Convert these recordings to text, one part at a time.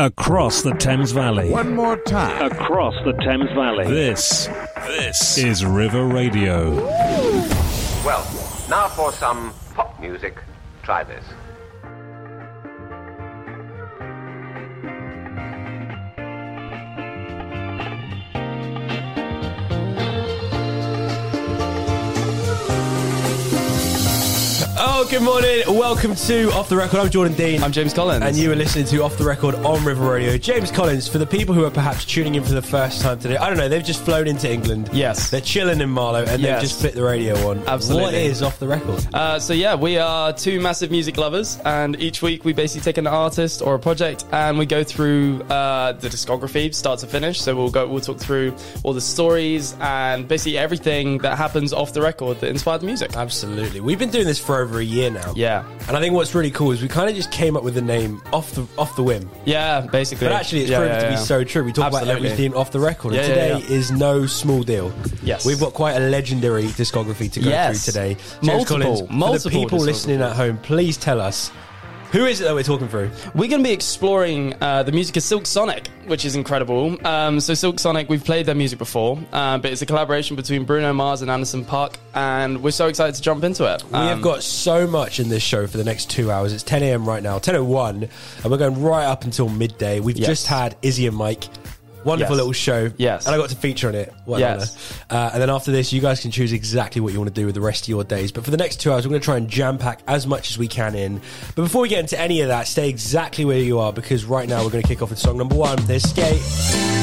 across the Thames Valley. One more time. Across the Thames Valley. This, this is River Radio. Well, now for some pop music. Try this. Oh, good morning. Welcome to Off the Record. I'm Jordan Dean. I'm James Collins. And you are listening to Off the Record on River Radio. James Collins, for the people who are perhaps tuning in for the first time today, I don't know, they've just flown into England. Yes. They're chilling in Marlow and Yes. they've just flipped the radio on. Absolutely. What is Off the Record? Uh, so yeah, we are two massive music lovers, and each week we basically take an artist or a project, and we go through uh, the discography, start to finish. So we'll go, we'll talk through all the stories and basically everything that happens off the record that inspired the music. Absolutely. We've been doing this for over a year now. Yeah. And I think what's really cool is we kind of just came up with the name off the off the whim. Yeah, basically. But actually, it's Yeah, proven yeah, to be yeah. so true. We talk Absolutely. about everything off the record. And today is no small deal. Yes. We've got quite a legendary discography to go Yes. through today. Multiple, Collins, for the multiple people listening at home, please tell us who is it that we're talking through? We're going to be exploring uh, the music of Silk Sonic, which is incredible. Um, so, Silk Sonic, we've played their music before, uh, but it's a collaboration between Bruno Mars and Anderson Paak, and we're so excited to jump into it. We have got so much in this show for the next two hours. It's 10 a.m. right now, 10.01, and we're going right up until midday. We've Yes. just had Izzy and Mike. Wonderful Yes. little show. Yes. And I got to feature on it. Yes. Uh, and then after this, you guys can choose exactly what you want to do with the rest of your days. But for the next two hours, we're going to try and jam pack as much as we can in. But before we get into any of that, stay exactly where you are because right now we're going to kick off with song number one. There's Skate.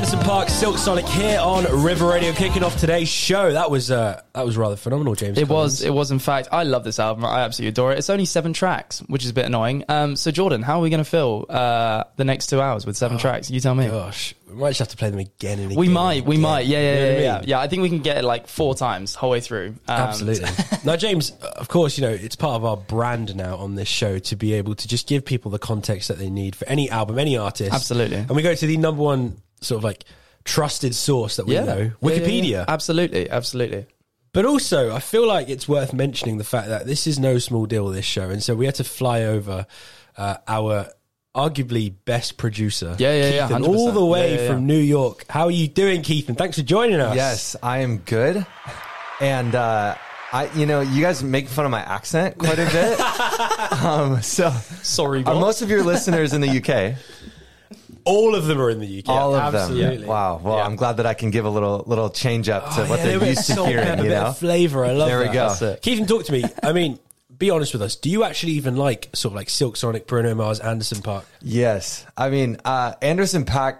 Anderson Paak, Silk Sonic here on River Radio, kicking off today's show. That was uh, that was rather phenomenal, James. It Collins. was. It was. In fact, I love this album. I absolutely adore it. It's only seven tracks, which is a bit annoying. Um, so Jordan, how are we going to fill uh, the next two hours with seven tracks? You tell me. Gosh, we might just have to play them again and again. We might. and We again. might. Yeah, yeah, You know yeah, yeah, yeah. I think we can get it like four times whole way through. Um, Absolutely. now, James, of course, you know, it's part of our brand now on this show to be able to just give people the context that they need for any album, any artist. Absolutely. And we go to the number one sort of like trusted source that we Yeah. know, Yeah, yeah, Wikipedia. yeah. Absolutely. Absolutely. But also, I feel like it's worth mentioning the fact that this is no small deal, this show. And so we had to fly over uh, our arguably best producer, Yeah, yeah, yeah, Keithan, 100%. all the way Yeah, yeah, from. New York. How are you doing, Keith? And thanks for joining us. Yes, I am good. And uh, I, you know, you guys make fun of my accent quite a bit. um, so, Sorry, are most of your listeners in the UK? All of them are in the UK. All of Absolutely. them. Wow. Well, Yeah. I'm glad that I can give a little little change up to Oh, what yeah, they're used to hearing. You know. flavor. I love There we go. Keith, talk to me. I mean, be honest with us. Do you actually even like sort of like Silk Sonic, Bruno Mars, Anderson Paak? Yes, I mean uh, Anderson Paak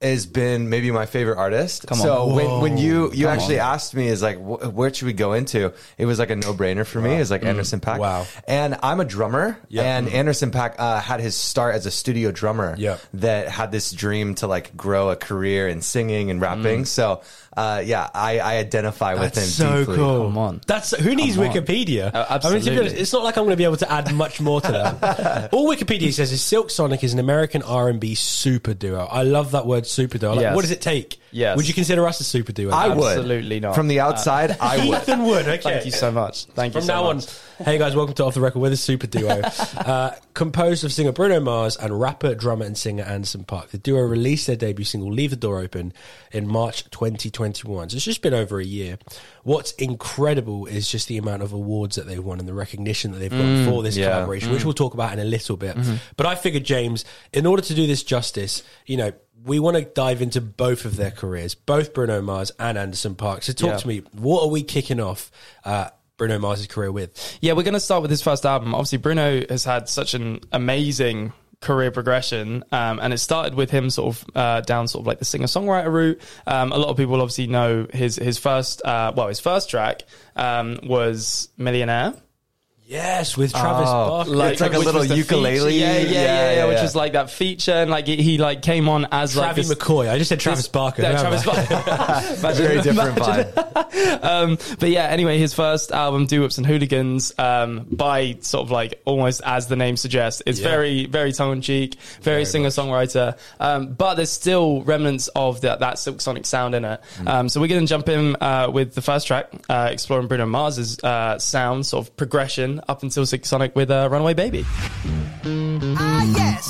has been maybe my favorite artist. Come on. So when, when you you Come actually on. asked me is like wh- where should we go into? It was like a no brainer for me. It's like mm. Anderson Paak. Wow. And I'm a drummer, Yeah. and mm. Anderson Paak uh, had his start as a studio drummer. Yeah. That had this dream to like grow a career in singing and rapping. Mm. So uh, yeah, I, I identify with him That's so deeply. cool. Come on. That's who needs Come on. Wikipedia. Oh, I mean, to be honest, it's not like I'm going to be able to add much more to that. All Wikipedia says is Silk Sonic is an American R&B super duo. I love that word super duo. Like, Yes. What does it take? Yes. Would you consider us a super duo? I would Absolutely not. From the outside, I would. Ethan would. Okay. Thank you so much. Thank you From so now much. on, hey guys, welcome to Off the Record. We're the super duo, uh, composed of singer Bruno Mars and rapper, drummer, and singer Anderson Paak. The duo released their debut single "Leave the Door Open" in March 2021. So it's just been over a year. What's incredible is just the amount of awards that they've won and the recognition that they've got for this yeah. collaboration, which we'll talk about in a little bit. But I figured, James, in order to do this justice, you know. We want to dive into both of their careers, both Bruno Mars and Anderson Paak. So talk Yeah. to me. What are we kicking off uh, Bruno Mars' career with? Yeah, we're going to start with his first album. Obviously, Bruno has had such an amazing career progression, um, and it started with him sort of uh, down sort of like the singer songwriter route. Um, a lot of people obviously know his his first uh, well his first track um, was Millionaire. Yes, with Travis Oh, Barker. like- It's like a little ukulele. feature. Yeah, yeah, yeah, Yeah, yeah, yeah, which yeah. was like that feature, and like he, he like came on as like Travis this, McCoy. I just said Travis this- Barker. No. Travis Barker. Imagine- Very different imagine- vibe. um, but yeah, anyway, his first album, Doo-Wops and Hooligans, um, by sort of like almost as the name suggests, it's Yeah. very, very tongue in cheek, very, singer songwriter. Um, but there's still remnants of that, that Silk Sonic sound in it. Mm. Um, so we're going to jump in uh, with the first track, uh, exploring Bruno Mars's uh, sound, sort of progression up until Silk Sonic with uh, Runaway Baby. Ah, yes.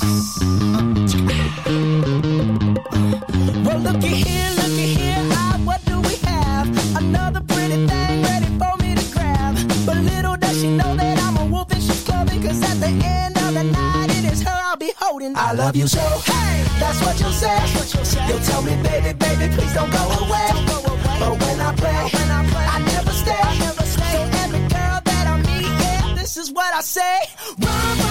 Well, looky here, looky here. Ah, what do we have? Another pretty thing ready for me to grab. But little does she know that I'm a wolf sheep's clothing. Cause at the end of the night, it is her I'll be holding. I love you so. Hey, that's what you'll say. You'll tell me, baby, baby, please don't go away. But when I play, what I say. Run, run,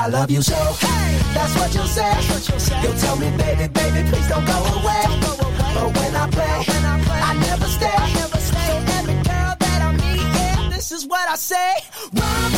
I love you so. Hey, that's what you'll say. You'll tell me, baby, baby, please don't go away. But when I play, I never stay. So every girl that I meet, yeah, this is what I say. Run,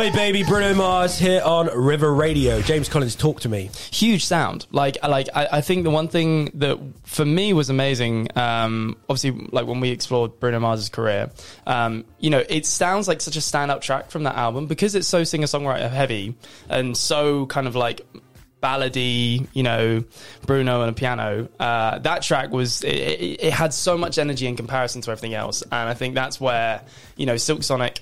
Runaway Baby, Bruno Mars here on River Radio. James Collins, talk to me. huge sound. Like, like I, I think the one thing that for me was amazing, um, obviously, like when we explored Bruno Mars's career, um, you know, it sounds like such a standout track from that album because it's so singer songwriter heavy and so kind of like ballady, you know, Bruno and a piano. Uh, that track was it, it, it had so much energy in comparison to everything else, and I think that's where you know Silk Sonic.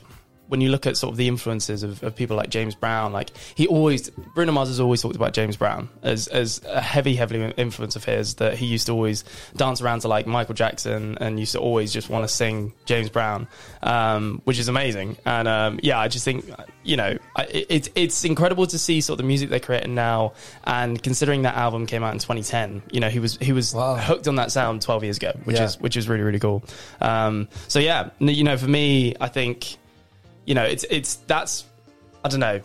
When you look at sort of the influences of, of people like James Brown, like he always Bruno Mars has always talked about James Brown as as a heavy, heavy influence of his. That he used to always dance around to like Michael Jackson and used to always just want to sing James Brown, um, which is amazing. And um, yeah, I just think you know I, it, it's it's incredible to see sort of the music they're creating now. And considering that album came out in 2010, you know he was he was Wow. hooked on that sound 12 years ago, which Yeah. is which is really really cool. Um, so yeah, you know for me, I think you know it's it's that's I don't know.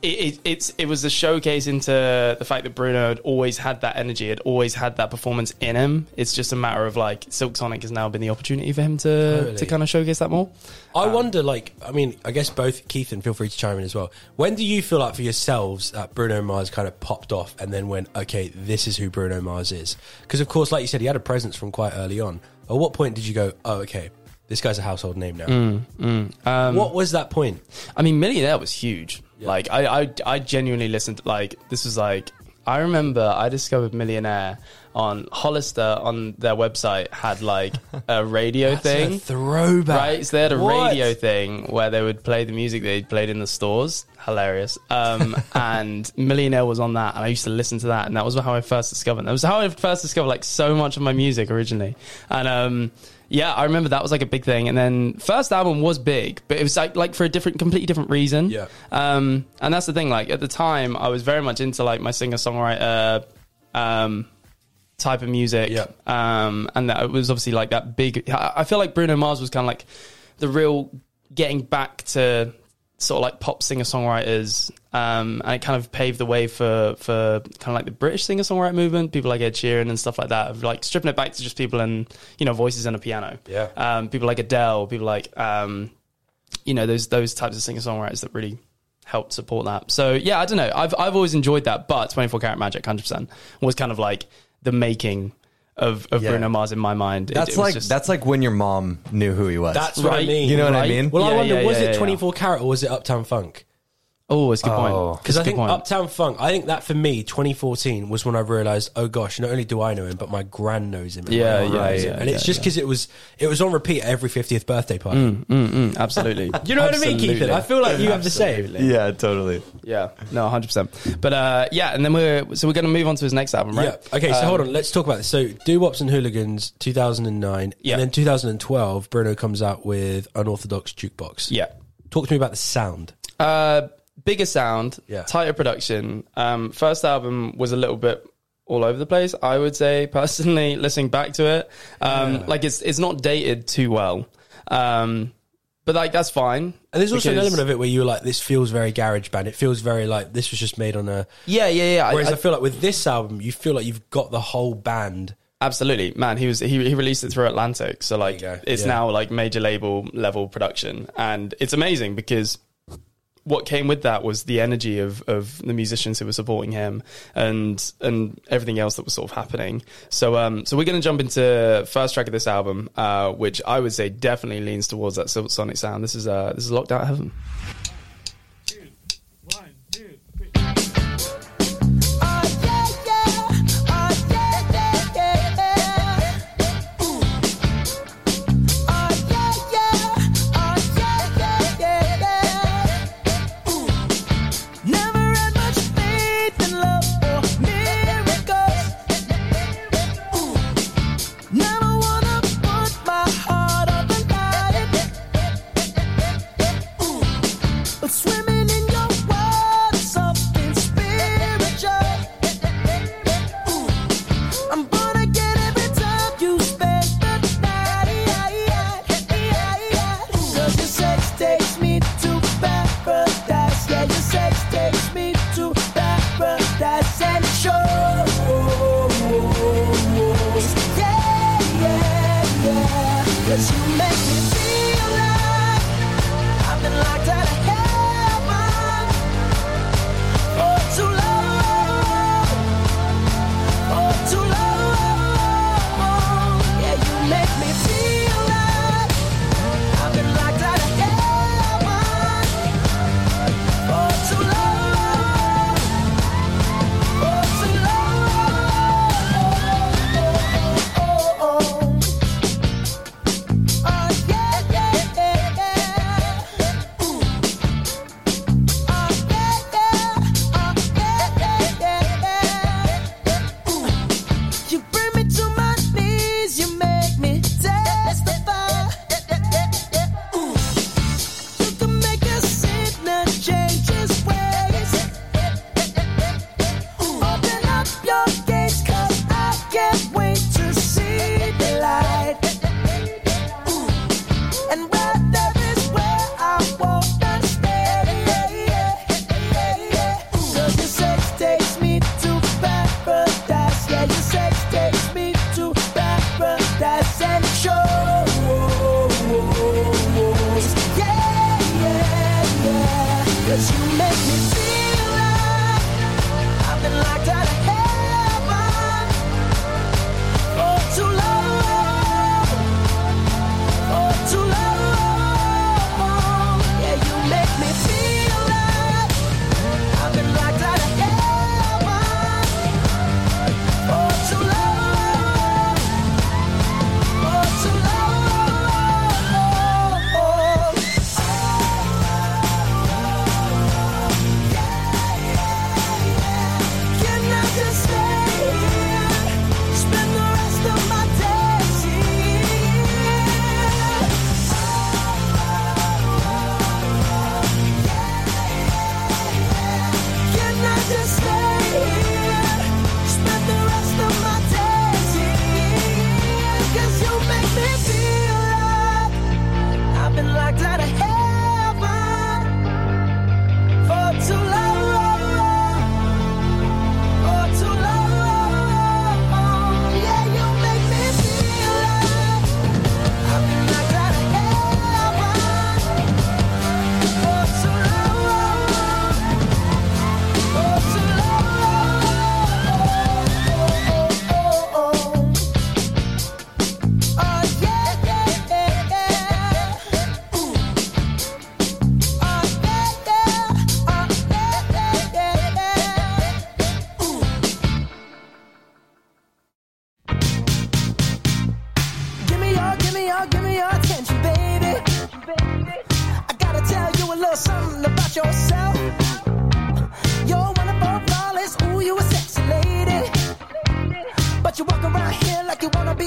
It, it, it's it was a showcase into the fact that Bruno had always had that energy, had always had that performance in him. It's just a matter of like Silk Sonic has now been the opportunity for him to Totally. to kind of showcase that more. I um, wonder, like, I mean, I guess both Keith and feel free to chime in as well. When do you feel like for yourselves that Bruno Mars kind of popped off and then went, okay, this is who Bruno Mars is? Because, of course, like you said, he had a presence from quite early on. At what point did you go, oh, okay, this guy's a household name now? Um, what was that point? I mean, Millionaire was huge. Like, I, I, I genuinely listened. Like, this was like, I remember I discovered Millionaire on Hollister on their website had like a radio thing. A throwback. Right, so they had a What? radio thing where they would play the music they played in the stores. Hilarious. Um, and Millionaire was on that, and I used to listen to that, and that was how I first discovered. That was how I first discovered like so much of my music originally. And um, yeah, I remember that was like a big thing. And then first album was big, but it was like like for a different, completely different reason. Yeah. Um, and that's the thing. Like at the time, I was very much into like my singer songwriter. Um, type of music. Yeah. Um, and that it was obviously like that big. I I feel like Bruno Mars was kind of like the real getting back to sort of like pop singer songwriters. Um, and it kind of paved the way for for kind of like the British singer songwriter movement. People like Ed Sheeran and stuff like that. Of like stripping it back to just people and you know voices and a piano. Yeah. Um, people like Adele. People like um, you know those those types of singer songwriters that really helped support that. So yeah, I don't know. I've I've always enjoyed that, but 24 Karat Magic, 100 percent was kind of like the making of, of Yeah. Bruno Mars in my mind. It- That's it was like just- that's like when your mom knew who he was. That's what I Right. mean. You know what I Right? mean? Well, I Yeah, wonder, yeah, was yeah, it yeah. 24 Carat or was it Uptown Funk? Oh, it's a good Oh. point. Because It's a I good think point. Uptown Funk, I think that for me, 2014 was when I realized, oh gosh, not only do I know him, but my gran knows him. and my Yeah, aunt yeah, knows yeah. And it's yeah, just because it was it was on repeat at every 50th birthday party. Mm, absolutely. You know what I mean, Keith? Absolutely. I feel like you have the same. Yeah, totally. Yeah, no, 100. percent But uh, yeah, and then we're so we're going to move on to his next album, right? Yeah. Okay, so Um, hold on. Let's talk about this. So, Doo-Wops and Hooligans, 2009. Yeah. And then 2012, Bruno comes out with Unorthodox Jukebox. Yeah. Talk to me about the sound. Uh, bigger sound, Yeah. tighter production. Um, first album was a little bit all over the place. I would say personally, listening back to it, um, like it's it's not dated too well, um, but like that's fine. And there's also an element of it where you're like, this feels very garage band. It feels very like this was just made on a. yeah, yeah, yeah. I- Whereas I, I- feel like with this album, you feel like you've got the whole band. Absolutely, man. He was he, he released it through Atlantic, so like you it's Yeah. now like major label level production, and it's amazing because what came with that was the energy of of the musicians who were supporting him and and everything else that was sort of happening. So um so we're gonna jump into first track of this album, uh, which I would say definitely leans towards that Sonic sound. This is uh this is Locked Out Heaven.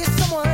Be someone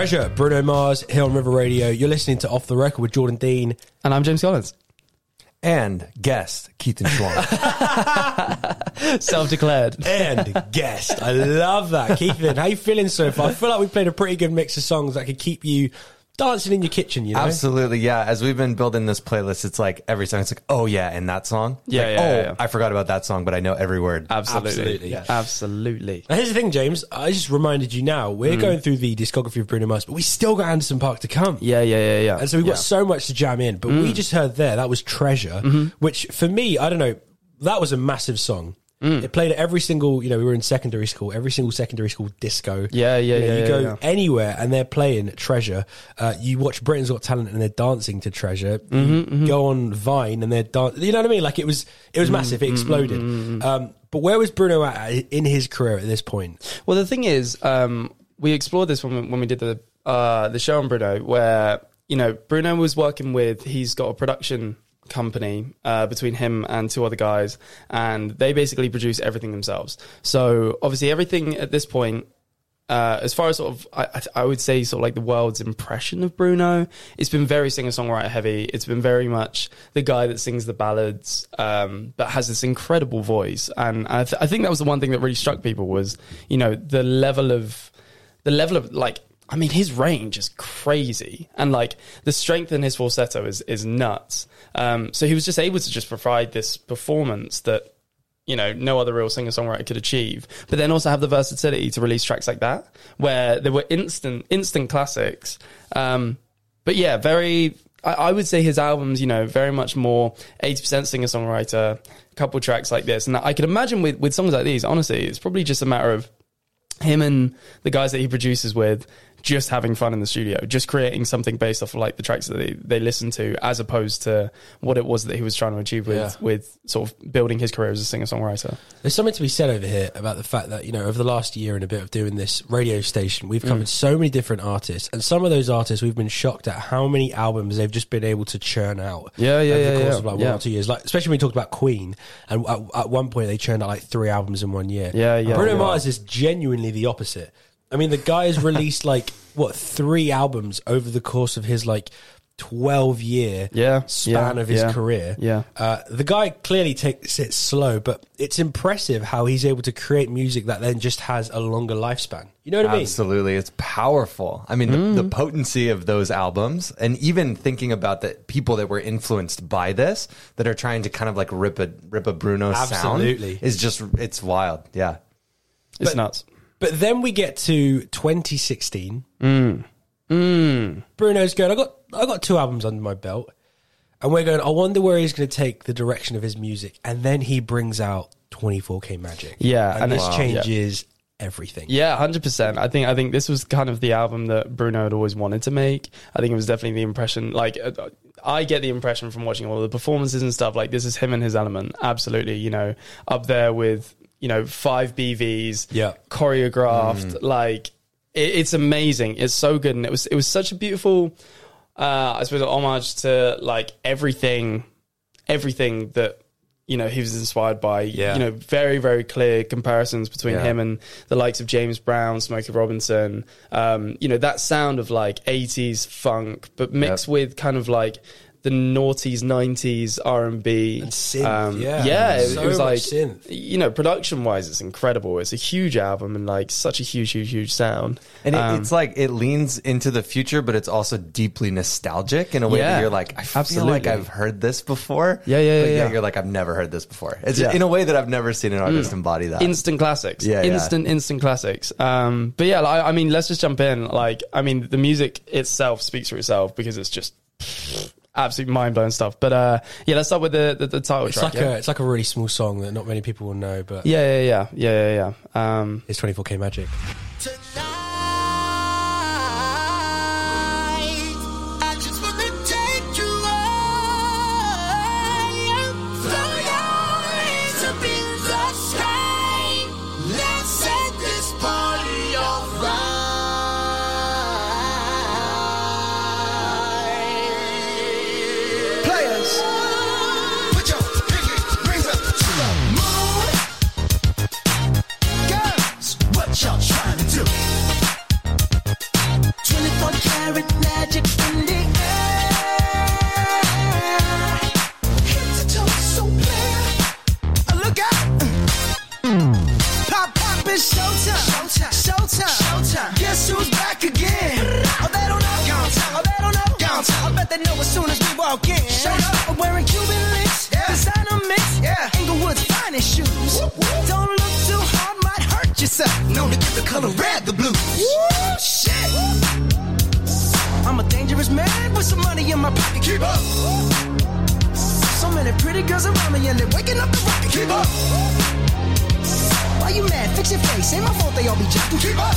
Treasure, Bruno Mars, here on River Radio. You're listening to Off the Record with Jordan Dean. And I'm James Collins. And guest Keith and Schwan. Self-declared. and guest. I love that. Keithan, how you feeling so far? I feel like we played a pretty good mix of songs that could keep you dancing in your kitchen, you know? Absolutely, yeah. As we've been building this playlist, it's like every song, it's like, oh yeah, and that song. Yeah, like, yeah, oh, yeah, yeah. I forgot about that song, but I know every word. Absolutely. Absolutely. Absolutely. Now, here's the thing, James. I just reminded you now, we're Mm. going through the discography of Bruno Mars, but we still got Anderson Paak to come. Yeah, yeah, yeah, yeah. And so we've yeah. got so much to jam in. But Mm. we just heard there, that was Treasure, Mm-hmm. which for me, I don't know, that was a massive song. Mm. It played at every single, you know, we were in secondary school, every single secondary school disco. Yeah, yeah, You know, yeah, You go yeah. anywhere and they're playing Treasure. Uh, you watch Britain's Got Talent and they're dancing to Treasure. Mm-hmm, You go on Vine and they're dancing. You know what I mean? Like it was, it was Mm, massive. It exploded. Um, but where was Bruno at in his career at this point? Well, the thing is, um, we explored this when we, when we did the uh, the show on Bruno, where you know Bruno was working with. He's got a production company uh, between him and two other guys, and they basically produce everything themselves. So obviously, everything at this point. Uh, as far as sort of, I, I- would say, sort of like the world's impression of Bruno, it's been very singer songwriter heavy. It's been very much the guy that sings the ballads, um, but has this incredible voice. And I, th- I think that was the one thing that really struck people was, you know, the level of, the level of like, I mean, his range is crazy, and like the strength in his falsetto is is nuts. Um, so he was just able to just provide this performance that you know no other real singer songwriter could achieve. But then also have the versatility to release tracks like that where there were instant instant classics. Um but yeah very I, I would say his albums you know very much more 80% singer songwriter a couple tracks like this. And i could imagine with with songs like these honestly it's probably just a matter of him and the guys that he produces with just having fun in the studio, just creating something based off of like the tracks that they, they listen to, as opposed to what it was that he was trying to achieve with Yeah. with sort of building his career as a singer songwriter. There's something to be said over here about the fact that, you know, over the last year and a bit of doing this radio station, we've Mm. covered so many different artists. And some of those artists, we've been shocked at how many albums they've just been able to churn out. Yeah, yeah, over yeah, the course yeah. of like Yeah. one or two years. Like, especially when we talked about Queen. And at, at one point, they churned out like three albums in one year. Yeah, yeah, Bruno yeah. Mars is genuinely the opposite. I mean, the guy has released like, what, three albums over the course of his like 12 year Yeah, span yeah, of his yeah, career. yeah. Uh, the guy clearly takes it slow, but it's impressive how he's able to create music that then just has a longer lifespan. You know what I mean? Absolutely. It's powerful. I mean, the, the potency of those albums, and even thinking about the people that were influenced by this that are trying to kind of like rip a rip a Bruno Absolutely. sound is just it's wild. Yeah. It's But- nuts. But then we get to 2016. Mm. Bruno's going, I got, I got two albums under my belt. And we're going, I wonder where he's going to take the direction of his music. And then he brings out 24K Magic. Yeah, And, and this wow. changes everything. Yeah, hundred percent. I think I think this was kind of the album that Bruno had always wanted to make. I think it was definitely the impression. Like, uh, I get the impression from watching all the performances and stuff. Like, this is him and his element. Absolutely, you know, up there with you know five BVs. Yeah. choreographed. Like, it, it's amazing. It's so good, and it was it was such a beautiful. Uh, I suppose homage to like everything, everything that you know he was inspired by. Yeah. You know, very very clear comparisons between Yeah. him and the likes of James Brown, Smokey Robinson. Um, you know that sound of like '80s funk, but mixed Yep. with kind of like the noughties, nineties R and B, synth, yeah. yeah. It, So it was like synth. you know, production wise, it's incredible. It's a huge album and like such a huge, huge, huge sound. And it, Um, it's like it leans into the future, but it's also deeply nostalgic in a way Yeah, that you're like, I feel absolutely. like I've heard this before. Yeah, yeah, But yeah, yeah. You're like, I've never heard this before. It's Yeah. Mm. in a way that I've never seen an artist embody that. instant classics. Yeah, yeah. instant, instant classics. Um, but yeah, like, I mean, let's just jump in. Like, I mean, the music itself speaks for itself because it's just absolute mind blowing stuff. But uh, yeah, let's start with the the, the title It's track. like yeah? a it's like a really small song that not many people will know, but yeah, yeah, yeah, yeah, yeah, yeah. Um, it's 24K Magic. Tonight, you your face. Ain't my fault they all be jacking. Keep up.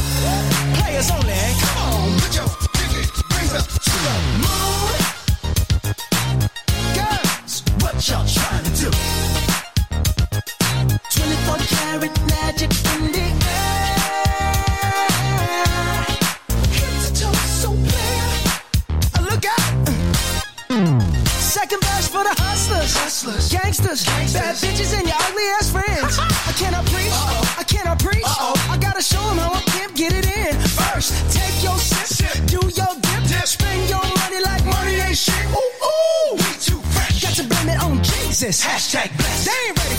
Players only. Come on, put your pinky rings up to the moon. Girls, what y'all trying to do? 24 karat magic in the air. Head to toe, so clear. Look out! Second verse for the hustlers, hustlers, gangsters, bad bitches, and your ugly ass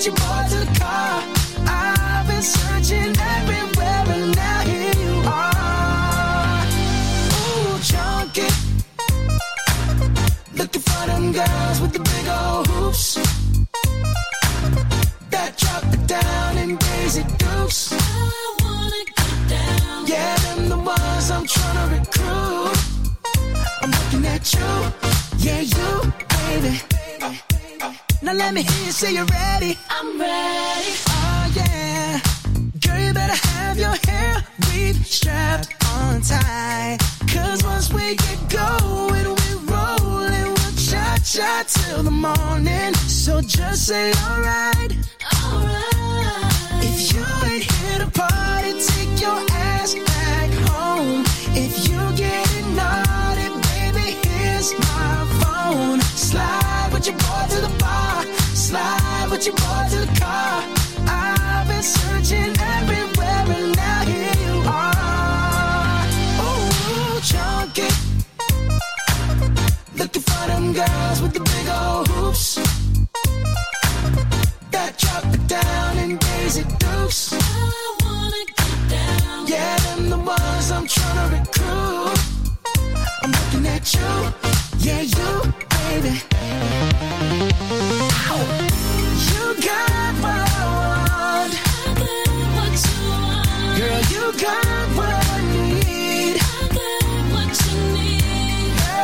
With your boy to the Now let me hear you say you're ready. I'm ready. Oh yeah, girl, you better have your hair weave strapped on tight. Cause once we get going, we're rolling, we'll cha cha till the morning. So just say alright. Alright. If you ain't here to party, take your ass back home. If you getting naughty, baby, here's my phone. Slide with your boy to the bar. Slide with your boy to the car. I've been searching everywhere and now here you are. Ooh, chunky. Looking for them girls with the big old hoops. That drop it down in Daisy Dukes. I wanna get down. Yeah, them the ones I'm trying to recruit. I'm looking you, yeah, you, baby. You got what I want. Girl, you got what I need.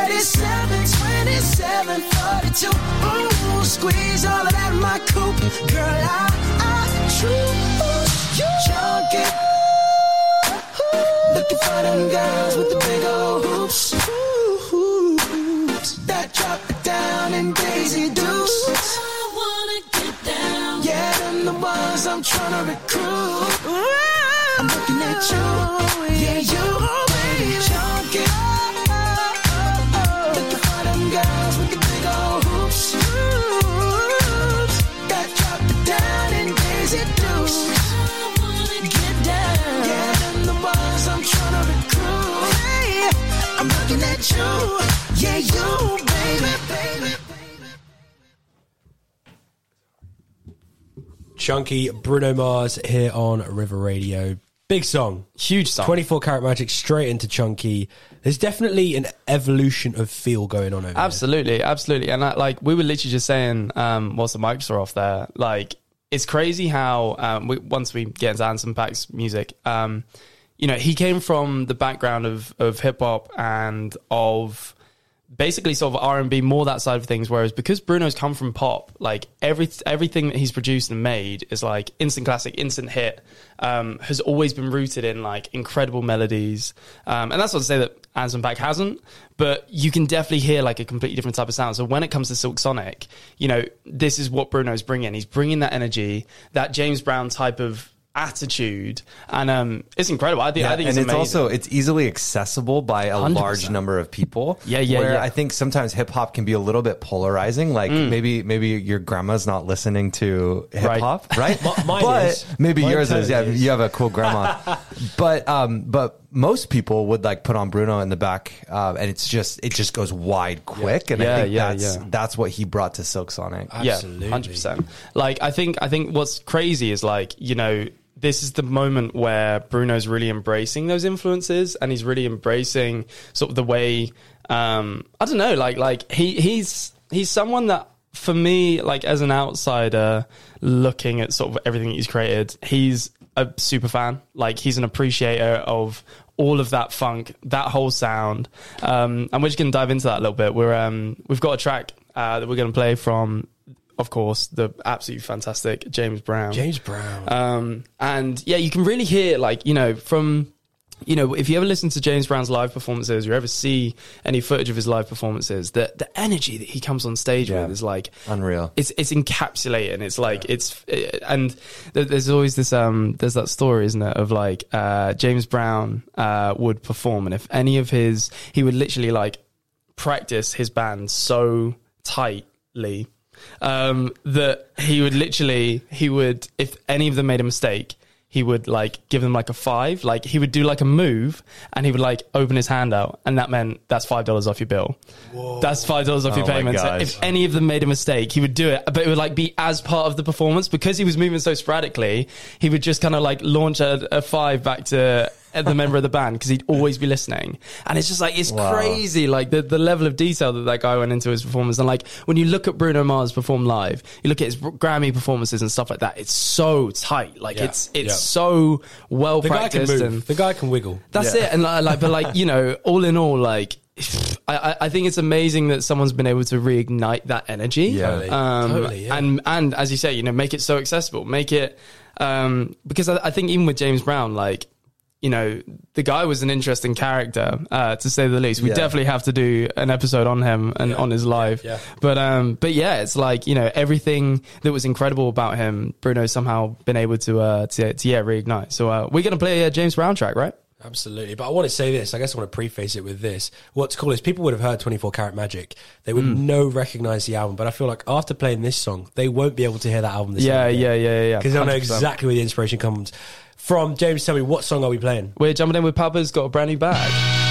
37, 27, 42. Ooh, squeeze all of that in my coupe. Girl, I, I choose you. Junkie. Looking for them girls with the drop it down in Daisy Dukes. Yeah, them the ones I'm trying to recruit. I'm looking at you. Yeah, you, baby. Looking for them girls with the big old hoops. Drop it down in Daisy Dukes. Get down. Yeah, them the ones I'm trying to recruit. Hey, I'm looking at you. Yeah, you, baby, baby. Chunky Bruno Mars here on River Radio. Big song. Huge song. 24 Karat Magic straight into Chunky. There's definitely an evolution of feel going on over there. Absolutely, absolutely. And I, like we were literally just saying, um, whilst the mics are off there, like it's crazy how um, we, once we get into Anderson Paak's music, um, you know, he came from the background of of hip hop and of basically sort of R and B, more that side of things. Whereas because Bruno's come from pop, like every everything that he's produced and made is like instant classic, instant hit. Um, has always been rooted in like incredible melodies, um, and that's not to say that Anderson Paak hasn't, but you can definitely hear like a completely different type of sound. So when it comes to Silk Sonic, you know this is what Bruno's bringing. He's bringing that energy, that James Brown type of attitude, and um, it's incredible. I think, I think and it's, it's amazing. also it's easily accessible by a 100%. large number of people. Yeah, yeah, Where yeah. I think sometimes hip hop can be a little bit polarizing. Like maybe maybe your grandma's not listening to hip hop, right? M- mine but is. maybe Mine yours is. Yeah, is. you have a cool grandma. but um, but most people would like put on Bruno in the back, uh, and it's just it just goes wide quick, and Yeah, I think yeah, that's yeah. that's what he brought to Silk Sonic. Absolutely. Yeah, hundred percent. Like I think I think what's crazy is like you know this is the moment where Bruno's really embracing those influences and he's really embracing sort of the way um, I don't know like like he he's he's someone that for me like as an outsider looking at sort of everything he's created he's a super fan. Like he's an appreciator of all of that funk that whole sound. Um, and we're just to dive into that a little bit. We're um, we've got a track uh, that we're to play from of course, the absolutely fantastic James Brown. James Brown. Um, and yeah, you can really hear like you know from you know if you ever listen to James Brown's live performances or ever see any footage of his live performances, the the energy that he comes on stage Yeah. with is like Unreal. It's it's encapsulating. It's like it's and there's always this um there's that story, isn't it, of like uh James Brown uh would perform and if any of his he would literally like practice his band so tightly um, that he would literally he would if any of them made a mistake he would like give them like a five. Like he would do like a move and he would like open his hand out and that meant that's five dollars off your bill. That's five dollars off your Oh my payment. So if any of them made a mistake, he would do it, but it would like be as part of the performance because he was moving so sporadically. He would just kind of like launch a, a five back to the member of the band because he'd always be listening. And it's just like it's Wow. crazy, like the the level of detail that that guy went into his performance. And like when you look at Bruno Mars perform live, you look at his Grammy performances and stuff like that. It's so tight, like Yeah. it's it's Yeah. so well The guy can practiced and The guy can wiggle. that's it. And like, like, but like, you know, all in all, like, I, I- think it's amazing that someone's been able to reignite that energy. Yeah. Totally. Um, Totally, yeah. And, and as you say, you know, make it so accessible, make it, um, because I, I think even with James Brown, like, you know, the guy was an interesting character, uh, to say the least. We Yeah. definitely have to do an episode on him and on his live. Yeah. But, um, but yeah, it's like, you know, everything that was incredible about him, Bruno somehow been able to, uh, to, to yeah, reignite. So, uh, we're going to play a James Brown track, right? Absolutely. But I want to say this. I guess I want to preface it with this. What's cool is people would have heard 24 Karat Magic. They would Hmm. no recognize the album. But I feel like after playing this song, they won't be able to hear that album the same Yeah, yeah, yeah, yeah, yeah. Because they'll know exactly where the inspiration comes from. James, tell me, what song are we playing? We're jumping in with Papa's got a brand new bag.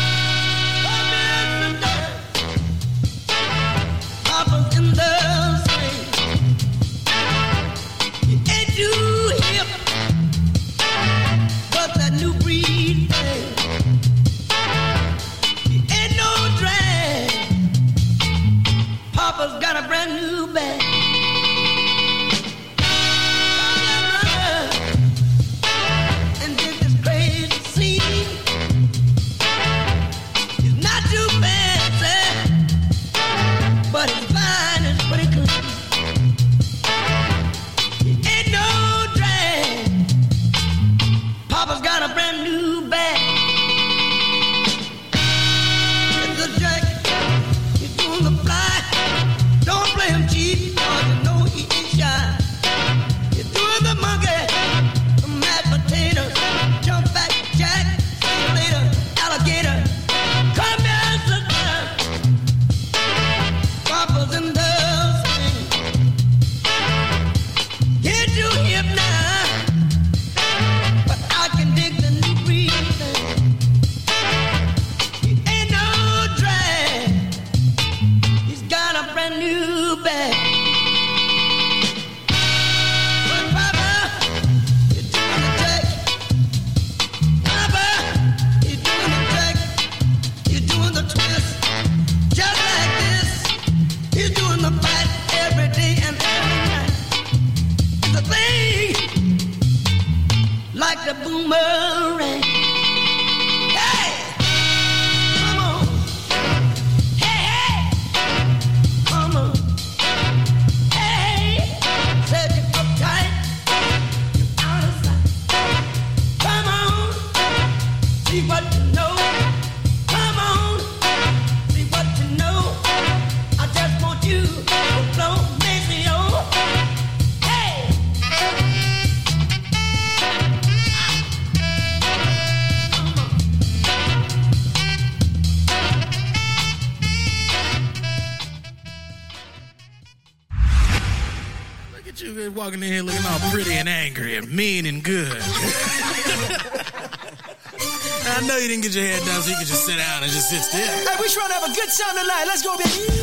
Time tonight. Let's go, baby.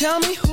Tell me who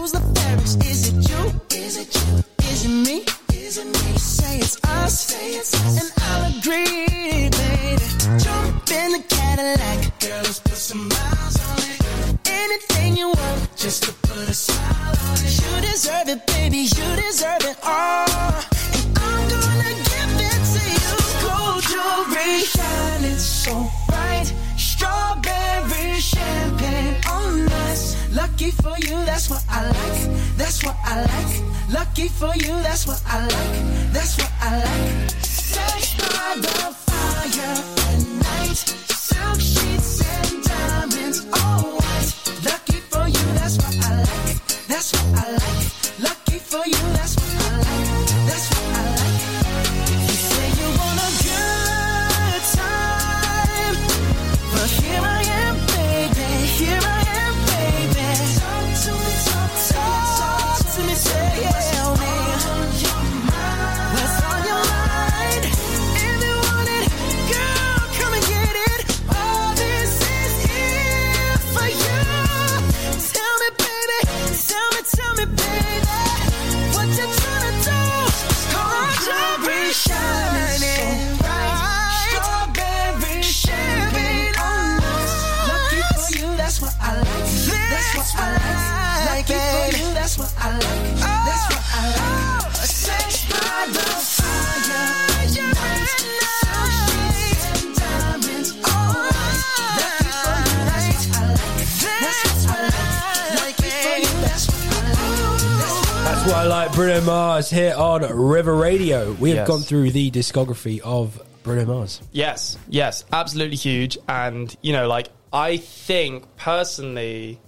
Twilight Bruno Mars here on River Radio. We have yes. gone through the discography of Bruno Mars. Yes, yes, absolutely huge. And, you know, like, I think personally,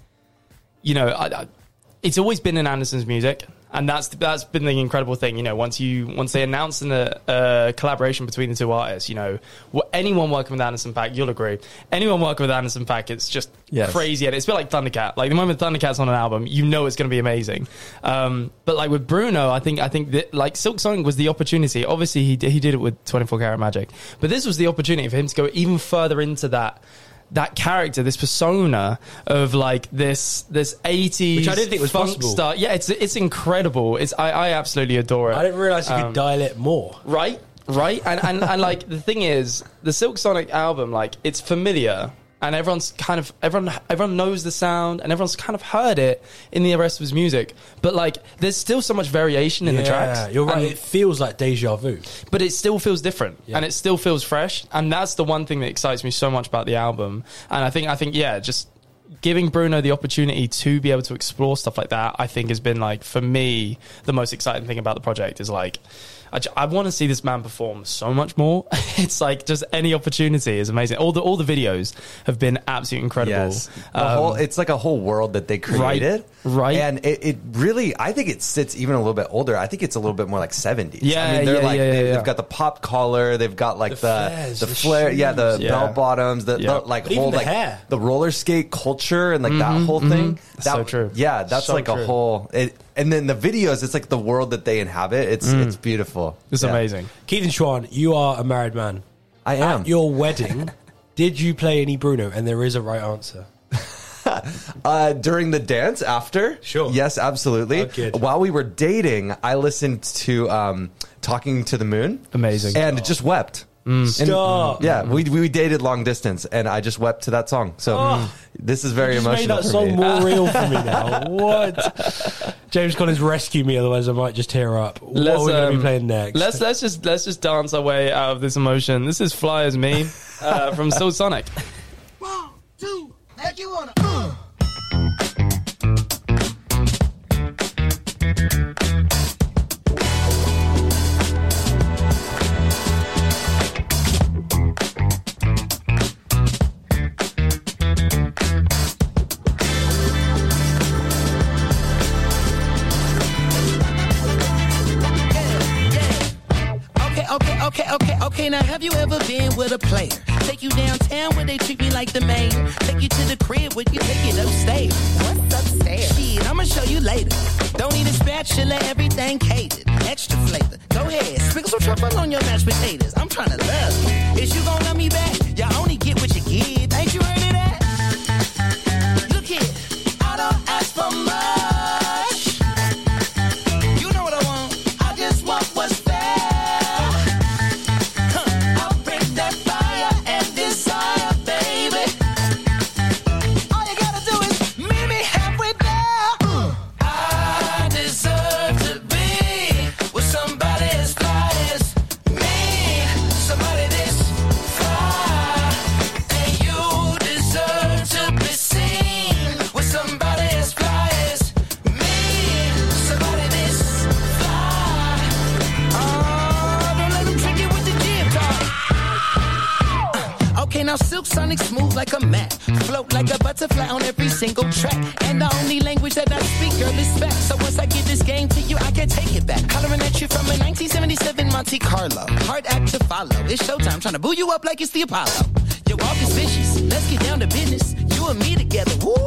you know, I, I, it's always been in Anderson's music and that's that's been the incredible thing. You know, once you once they announced in a uh, collaboration between the two artists, you know, anyone working with Anderson Paak, you'll agree. Anyone working with Anderson Paak, it's just Yes. crazy, and it's a bit like Thundercat. Like the moment Thundercat's on an album, you know it's going to be amazing. Um, but like with Bruno, I think I think that like Silk Sonic was the opportunity. Obviously, he he did it with Twenty Four Karat Magic, but this was the opportunity for him to go even further into that. That character, this persona of like this this eighties, Which I didn't think was possible. star. Yeah, it's it's incredible. It's I, I absolutely adore it. I didn't realize you Um, could dial it more. Right, right, and and, and like the thing is, the Silk Sonic album, like it's familiar, and everyone's kind of everyone everyone knows the sound, and everyone's kind of heard it in the rest of his music. But like, there's still so much variation in the tracks. You're right. and- it feels like deja vu. but it still feels different Yeah. and it still feels fresh and that's the one thing that excites me so much about the album and i think i think yeah just giving bruno the opportunity to be able to explore stuff like that i think has been like for me the most exciting thing about the project is like I, j- I want to see this man perform so much more. it's like just any opportunity is amazing. All the all the videos have been absolutely incredible. Yes, the Um, whole, it's like a whole world that they created, right. And it, it really, I think it sits even a little bit older. I think it's a little bit more like seventies. Yeah, I mean, they're yeah, like yeah, yeah, they, yeah. have got the pop collar, they've got like The the flares, the, the flare, yeah, the shoes. Yeah. bell bottoms, the, Yeah. the like But whole the like hair. the roller skate culture and like that whole thing. That, So true. Yeah, that's So like true. a whole. It, and then the videos, it's like the world that they inhabit. It's it's beautiful. it's Yeah. amazing. Keith and Schwan, you are a married man. I am. At your wedding, did you play any Bruno? And there is a right answer. Uh, during the dance after? Sure. Yes, absolutely. Oh, good. While we were dating, I listened to um, Talking to the Moon. Amazing. And just wept. Stop. Yeah, we, we dated long distance, and I just wept to that song. So Oh. this is very You just made emotional that for song me. more real for me now. What? James Collins, rescue me, otherwise I might just tear up. what are we going to be um, playing next? Let's let's just let's just dance our way out of this emotion. This is "Fly as Me" uh, from Silk Sonic. One, two, like you wanna. Uh. Okay, okay, okay. Now, have you ever been with a player? Take you downtown where they treat me like the mayor. Take you to the crib where you take it upstairs. What's upstairs? Shit, I'ma show you later. Don't need a spatula, everything catered. Extra flavor. Go ahead, sprinkle some truffle on your mashed potatoes. I'm trying to love you. Is you gonna love me back? Y'all only get what you give. Ain't you single track. And the only language that I speak, girl, is spec. So once I give this game to you, I can take it back. Hollering at you from a 1977 Monte Carlo. Hard act to follow. It's showtime, trying to boo you up like it's the Apollo. Your walk is vicious. Let's get down to business. You and me together. Woo,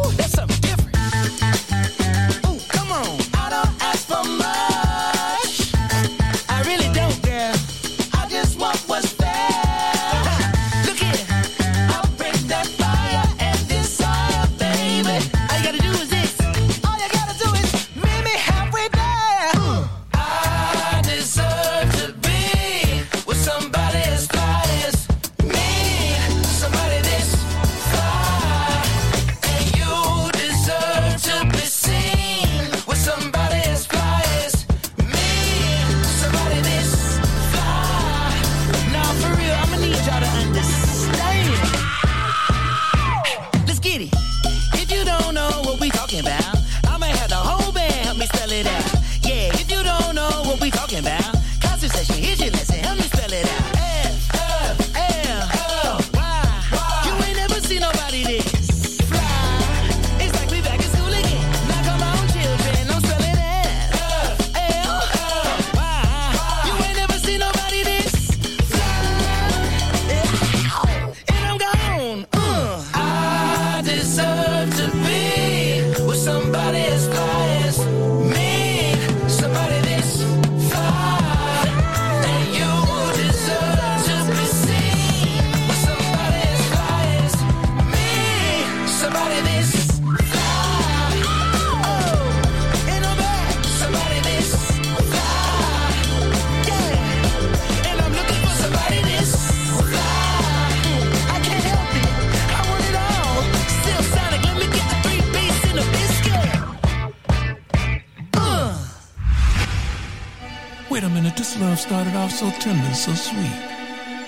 so tender, so sweet.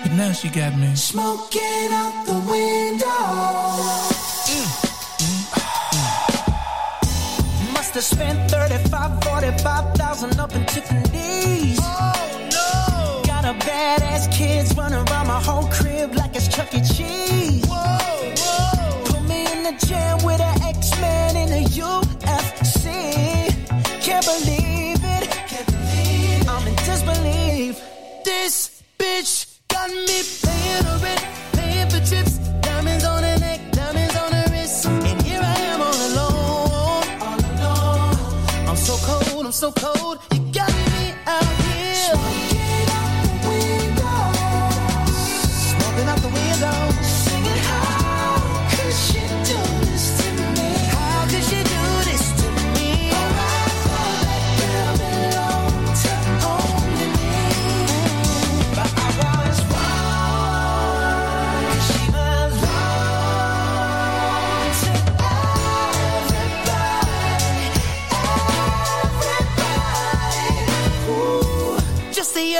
But now she got me. Smoking out the window.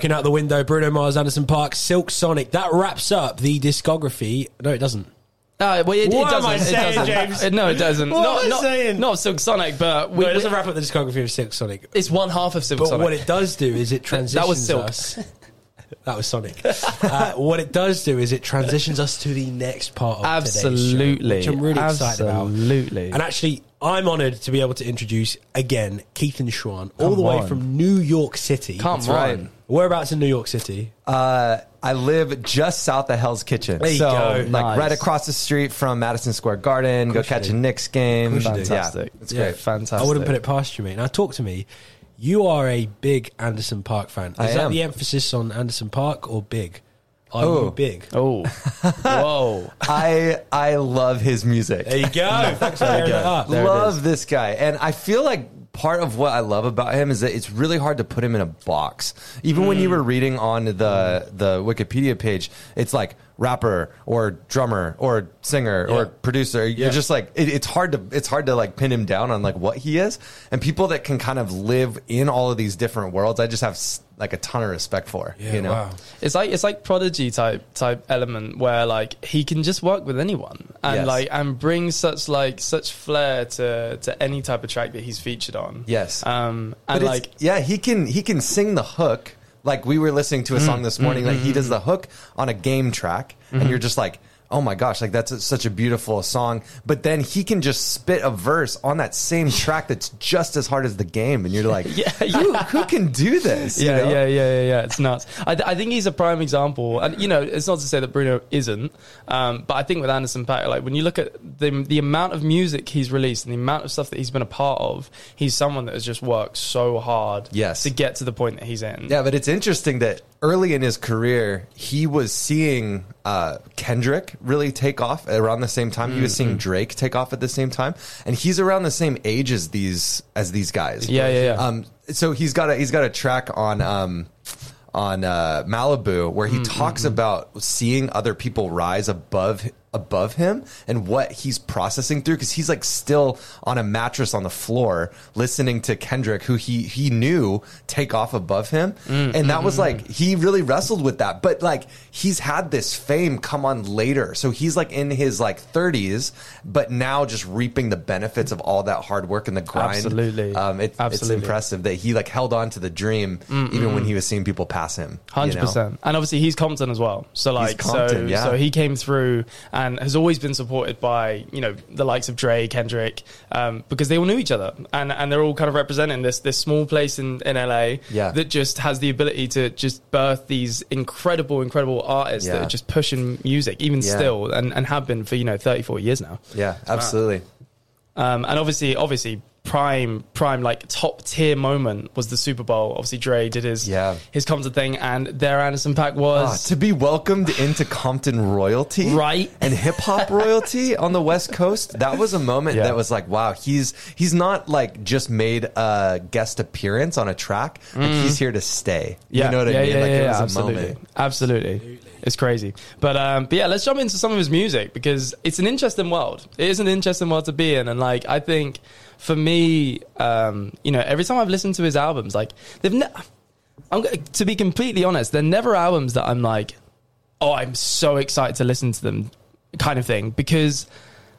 Smoking out the window, Bruno Mars, Anderson Paak, Silk Sonic. That wraps up the discography. No, it doesn't. Uh, well, it, it What am doesn't. I it saying, doesn't. James? Uh, No, it doesn't. What not, am I not, saying? Not Silk Sonic, but we, No, it doesn't wrap up the discography of Silk Sonic. it's one half of Silk But Sonic. what it does do is it transitions That was Silk. us. That was Sonic. uh, what it does do is it transitions us to the next part of Absolutely. today's show, which I'm really excited about. Absolutely. And actually, I'm honoured to be able to introduce again Keith and Schwan, all Come the way on. from New York City. Come That's on. right. Whereabouts in New York City? Uh, I live just south of Hell's Kitchen. There you so, go. like Nice. right across the street from Madison Square Garden. Go course you catch do. a Knicks game. course you do. Fantastic. Yeah, it's Yeah. great. Fantastic. I wouldn't put it past you, mate. Now, talk to me. You are a big Anderson Paak fan. Is I that am. the emphasis on Anderson Paak or big? Are Oh. you big? Oh, whoa! I I love his music. There you go. Thanks for clearing that up. There love this guy, and I feel like part of what I love about him is that it's really hard to put him in a box. Even when you Mm. were reading on the the Wikipedia page, it's like rapper or drummer or singer Yeah. or producer. You're Yeah. just like it, it's hard to it's hard to like pin him down on like what he is. And people that can kind of live in all of these different worlds, I just have like a ton of respect for. Yeah, you know. wow. It's like it's like prodigy type type element where like he can just work with anyone and Yes. like and bring such like such flair to to any type of track that he's featured on. Yes. Um and it's, like yeah, he can he can sing the hook. Like we were listening to a Mm, song this morning, like he does the hook on a game track, Mm-hmm. and you're just like, oh my gosh, like that's a, such a beautiful song. But then he can just spit a verse on that same track that's just as hard as the game, and you're like, Yeah, who, who can do this? you Yeah, know? yeah, yeah, yeah, yeah. It's nuts. I, I think he's a prime example, and you know, it's not to say that Bruno isn't, um, but I think with Anderson Paak, like when you look at the the amount of music he's released and the amount of stuff that he's been a part of, he's someone that has just worked so hard, Yes. to get to the point that he's in. Yeah, but it's interesting that early in his career, he was seeing uh, Kendrick really take off around the same time. He was seeing Drake take off at the same time, and he's around the same age as these as these guys. Yeah, yeah, yeah. Um, so he's got a he's got a track on um, on uh, Malibu where he talks about seeing other people rise above above him and what he's processing through because he's like still on a mattress on the floor listening to Kendrick who he he knew take off above him and that was like he really wrestled with that but like he's had this fame come on later so he's like in his like 30s but now just reaping the benefits of all that hard work and the grind Absolutely. um, it, it's impressive that he like held on to the dream even when he was seeing people pass him you Hundred know? percent, and obviously he's Compton as well. So like, Compton, so yeah. so he came through and has always been supported by you know the likes of Dre, Kendrick, um, because they all knew each other, and and they're all kind of representing this this small place in in LA Yeah. that just has the ability to just birth these incredible, incredible artists that are just pushing music even Yeah. still, and and have been for you know 30, 40 years now. yeah absolutely Um, and obviously, obviously, prime, prime, like top tier moment was the Super Bowl. Obviously, Dre did his Yeah. his Compton thing, and there Anderson Paak Ah, was. to be welcomed into Compton royalty, Right. and hip hop royalty on the West Coast. That was a moment Yeah. that was like, wow, he's he's not like just made a guest appearance on a track, like he's here to stay. yeah, you know what yeah, I mean? Yeah, like yeah, it yeah, was a absolutely, moment. absolutely. It's crazy, but um, but yeah, let's jump into some of his music because it's an interesting world. It is an interesting world to be in, and like I think for me, um, you know, every time I've listened to his albums, like they've, ne- I'm to be completely honest, they're never albums that I'm like, oh, I'm so excited to listen to them, kind of thing, because.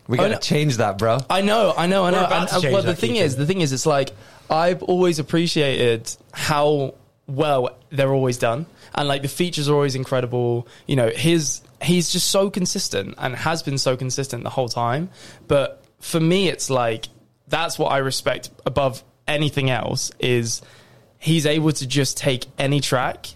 We Oh, gotta no. change that, bro. I know, I know, I know. And, and, well, the thing Keaton. is, the thing is, it's like I've always appreciated how well they're always done, and like the features are always incredible. You know, his he's just so consistent and has been so consistent the whole time. But for me, it's like that's what I respect above anything else is he's able to just take any track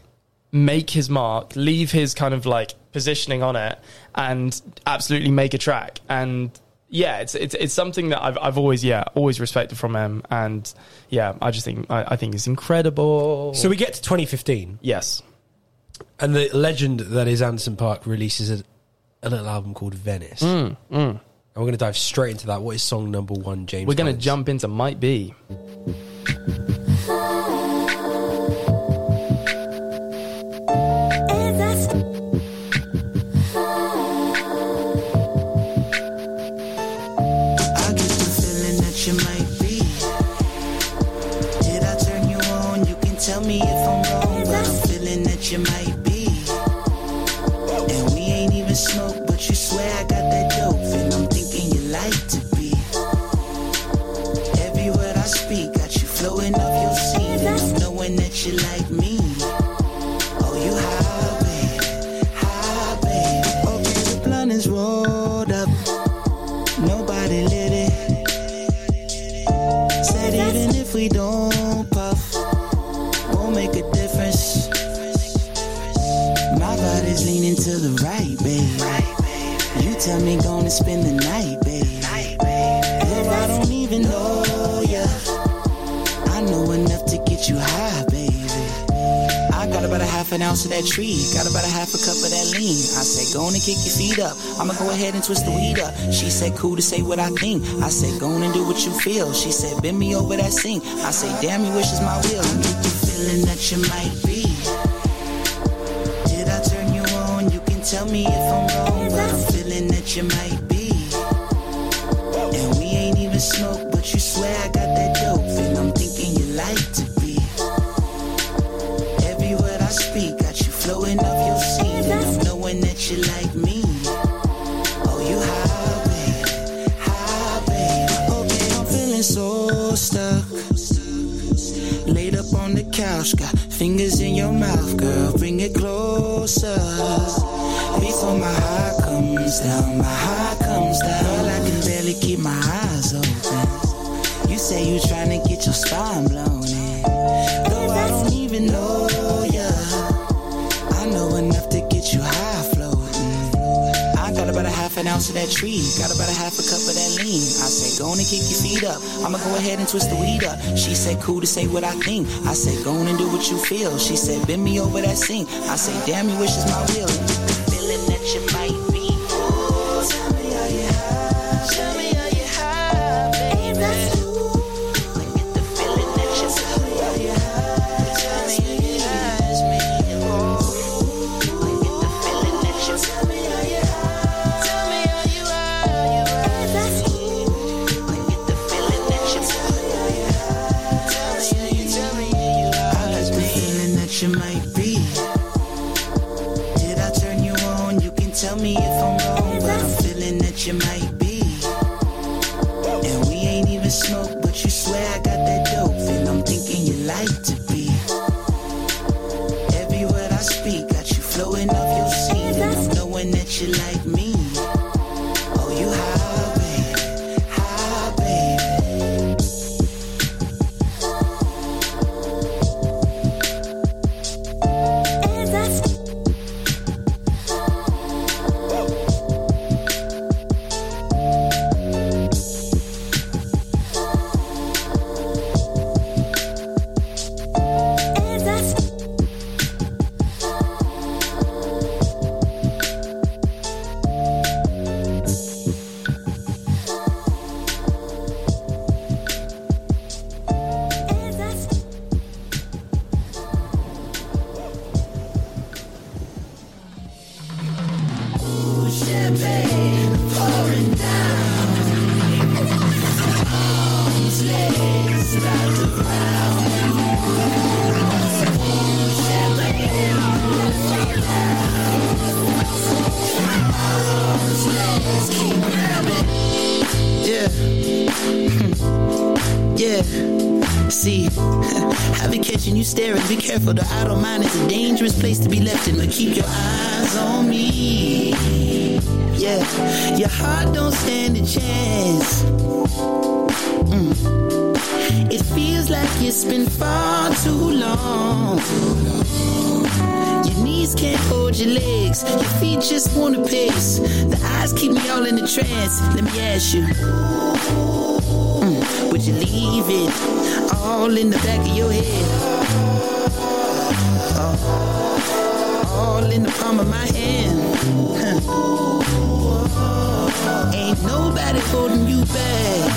make his mark, leave his kind of like positioning on it, and absolutely make a track. And yeah, it's it's it's something that I've I've always yeah always respected from him, and yeah, I just think I, I think it's incredible. So we get to 2015, yes, and the legend that is Anderson Paak releases a, a little album called Venice. Mm, mm. And we're going to dive straight into that. What is song number one, James? we're gonna jump into might be. Okay, the ounce of that tree. Got about a half a cup of that lean. I said, go on and kick your feet up. I'ma go ahead and twist the weed up. She said, cool to say what I think. I said, go on and do what you feel. She said, bend me over that sink. I say, damn, you wish is my will. I get the feeling that you might be. Did I turn you on? You can tell me if girl, bring it closer. Before my heart comes down, my heart comes down. That tree. Got about a half a cup of that lean. I said, go on and kick your feet up. I'ma go ahead and twist the weed up. She said, cool to say what I think. I said, go on and do what you feel. She said, bend me over that sink. I said, damn, you wish it's my will. Careful, the idle mind is a dangerous place to be left in. But keep your eyes on me. Yeah, your heart don't stand a chance. Mm. It feels like it's been far too long. Your knees can't hold your legs. Your feet just wanna pace. The eyes keep me all in a trance. Let me ask you. Mm, would you leave it all in the back of your head? All in the palm of my hand. Ain't nobody holding you back.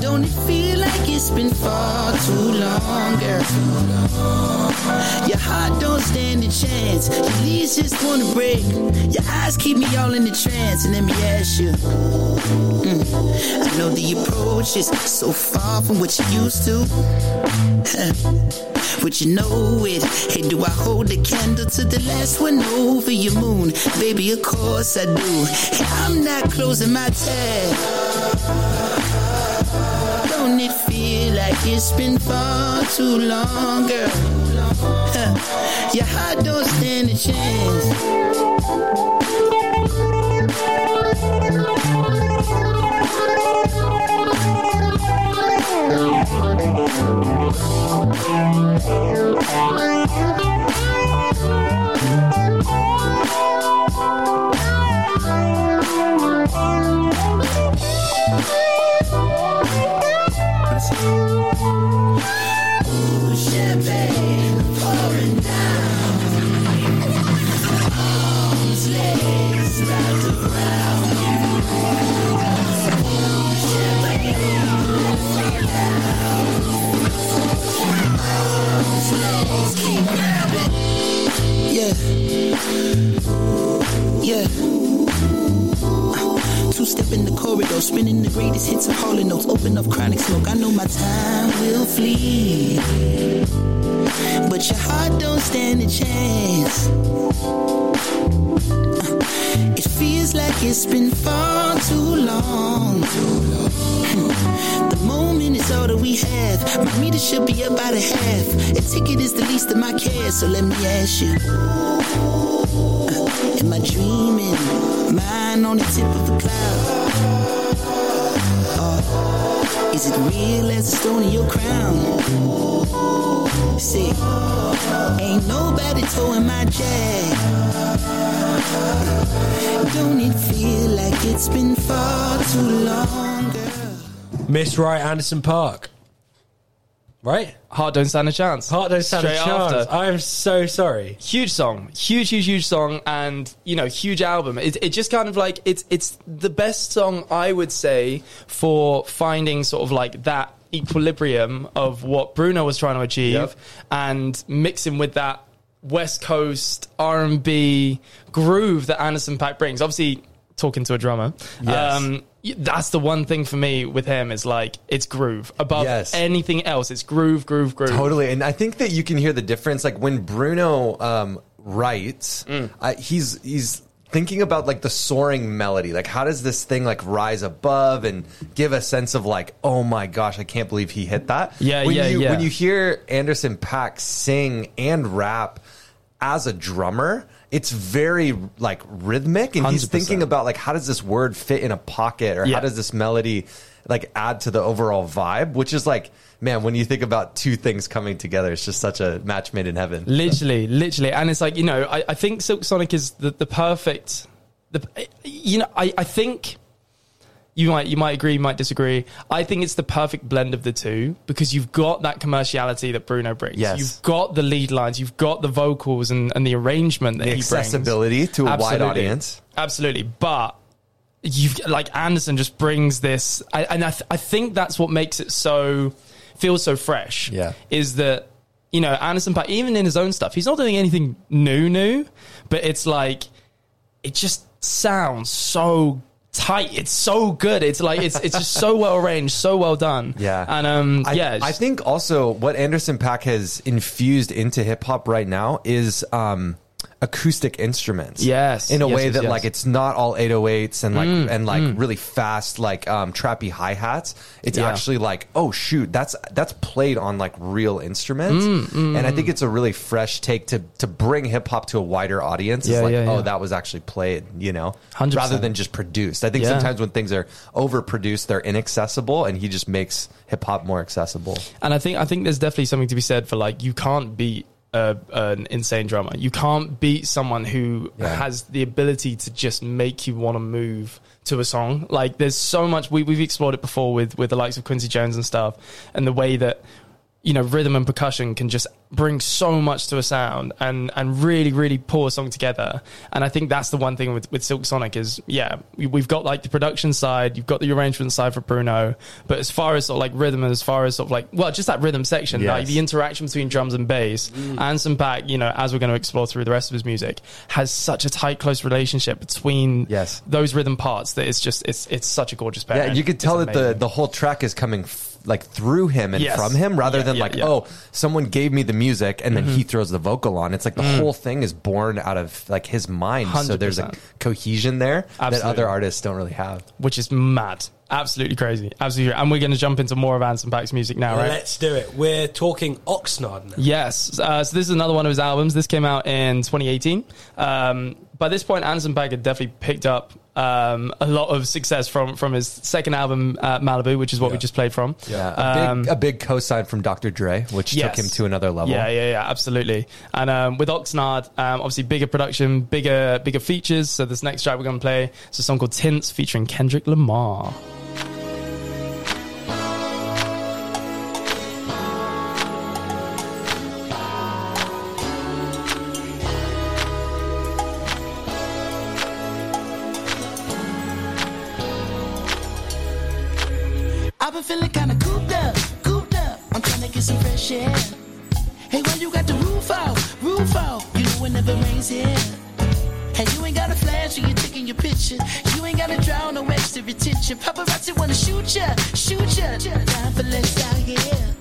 Don't it feel like it's been far too long, girl? Your heart don't stand a chance. Your knees just wanna break. Your eyes keep me all in the trance. And let me ask you. mm, I know the approach is so far from what you used to. But you know it. Hey, do I hold the candle to the last one over your moon? Baby, of course I do. Hey, I'm not closing my tab. Don't it feel like it's been far too long, girl? Huh. Your heart don't stand a chance. Yeah. Yeah. Two step in the corridor, spinning the greatest hits of Harlem notes. Open up chronic smoke. I know my time will flee, but your heart don't stand a chance. Uh, It feels like it's been far too long. The moment is all that we have. My meter should be about a half. A ticket is the least of my cares, so let me ask you. Mine on the tip of cloud. Or is it real as a stone in your crown? See, ain't nobody towing my. Don't it feel like it's been far too long, girl? Miss Right, Anderson Paak. Right? Heart don't stand a chance. Heart don't stand a chance. after. I am so sorry. huge song, huge, huge, huge song, and you know, huge album. It, it just kind of like it's it's the best song I would say for finding sort of like that equilibrium of what Bruno was trying to achieve, Yep. and mixing with that West Coast R and B groove that Anderson Paak brings. Obviously, talking to a drummer. Yes. Um, that's the one thing for me with him is like it's groove above Yes. anything else. It's groove, groove, groove. Totally, and I think that you can hear the difference. Like when Bruno um, writes, Mm. I, he's he's thinking about like the soaring melody. Like how does this thing like rise above and give a sense of like, oh my gosh, I can't believe he hit that. Yeah, when yeah, you, yeah. When you hear Anderson Paak sing and rap as a drummer. It's very like rhythmic, and he's 100%. thinking about like how does this word fit in a pocket, or Yeah. how does this melody like add to the overall vibe? Which is like, man, when you think about two things coming together, it's just such a match made in heaven. literally literally and it's like you know i, I think silk sonic is the, the perfect the you know I, I think you might you might agree you might disagree i think it's the perfect blend of the two because you've got that commerciality that bruno brings Yes. you've got the lead lines you've got the vocals and, and the arrangement that The he brings accessibility to a wide audience. absolutely but you've like Anderson just brings this, I, and I, th- I think that's what makes it so feels so fresh. Yeah. is that you know Anderson Paak, even in his own stuff, he's not doing anything new, new, but it's like it just sounds so tight. It's so good. It's like it's it's just so well arranged, so well done. Yeah. and um, I, yeah, I think also what Anderson Paak has infused into hip hop right now is um, acoustic instruments. Yes. in a Yes, way yes, that yes. Mm, like it's not all 808s and like and like really fast like um, trappy hi hats. It's Yeah. actually like oh shoot that's that's played on like real instruments, Mm, and I think it's a really fresh take to to bring hip hop to a wider audience. Yeah, it's like yeah, oh that was actually played, you know, 100%. rather than just produced. I think sometimes when things are overproduced, they're inaccessible, and he just makes hip hop more accessible. And I think I think there's definitely something to be said for like you can't beat a, an insane drummer. You can't beat someone who Yeah. has the ability to just make you want to move to a song. Like there's so much we we've explored it before with with the likes of Quincy Jones and stuff, and the way that you know rhythm and percussion can just bring so much to a sound and and really really pull a song together and i think that's the one thing with with silk sonic is yeah we- we've got like the production side you've got the arrangement side for bruno but as far as sort of like rhythm and as far as sort of like well just that rhythm section Yes. like the interaction between drums and bass mm. and some back you know as we're going to explore through the rest of his music has such a tight close relationship between Yes. those rhythm parts that it's just it's it's such a gorgeous pair Yeah, you could tell that the, the whole track is coming like through him and Yes. from him rather Yeah, than yeah, like yeah. Mm-hmm. oh someone gave me the music and then he throws the vocal on. It's like the whole thing is born out of like his mind. So there's a cohesion there that other artists don't really have. which is mad. Absolutely crazy. Absolutely. And we're going to jump into more of Anderson Paak's music now, right? Let's do it. We're talking Oxnard now. Yes. Uh, so this is another one of his albums. This came out in 2018. Um, by this point, Anderson Paak had definitely picked up um, a lot of success from from his second album, uh, Malibu, which is what we just played from. Yeah, a big, Um, a big cosign from Dr. Dre, which Yes. took him to another level. Yeah, yeah, yeah, absolutely. And um, with Oxnard, um, obviously bigger production, bigger, bigger features. So this next track we're going to play is a song called Tints featuring Kendrick Lamar. attention. Paparazzi wanna shoot ya, shoot ya. Time for less out here.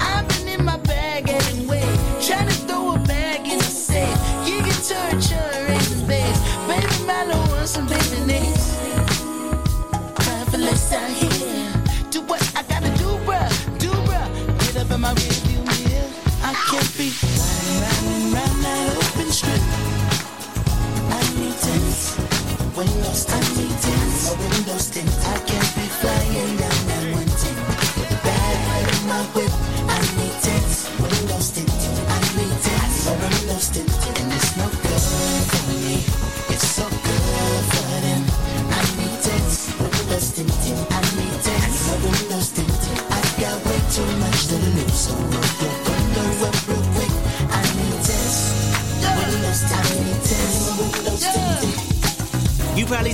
I've been in my bag anyway, trying to throw a bag in the safe. You can torture raising babes, baby Milo want some baby names. Time for less out here. Do what I gotta do, bruh, do bruh. Get up in my rearview mirror. I can't be running round and that open strip. I need this. When you're standing.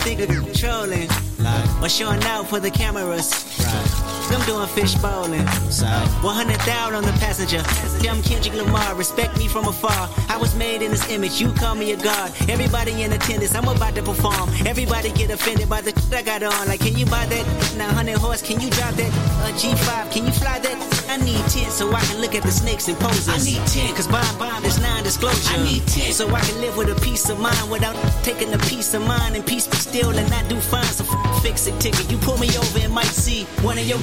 Think of trolling or showing out for the cameras. I'm doing fish bowling. So 100,000 on the passenger. I'm Kendrick Lamar. Respect me from afar. I was made in this image. You call me a god. Everybody in attendance. I'm about to perform. Everybody get offended by the shit I got on. Like, can you buy that? 900 horse. Can you drive that? A G5. Can you fly that? I need 10 so I can look at the snakes and poses. I need 10 cause bond bond is non-disclosure. I need 10 so I can live with a peace of mind without taking a peace of mind and peace be still and not do fine. So f- fix it ticket. You pull me over and might see one of your.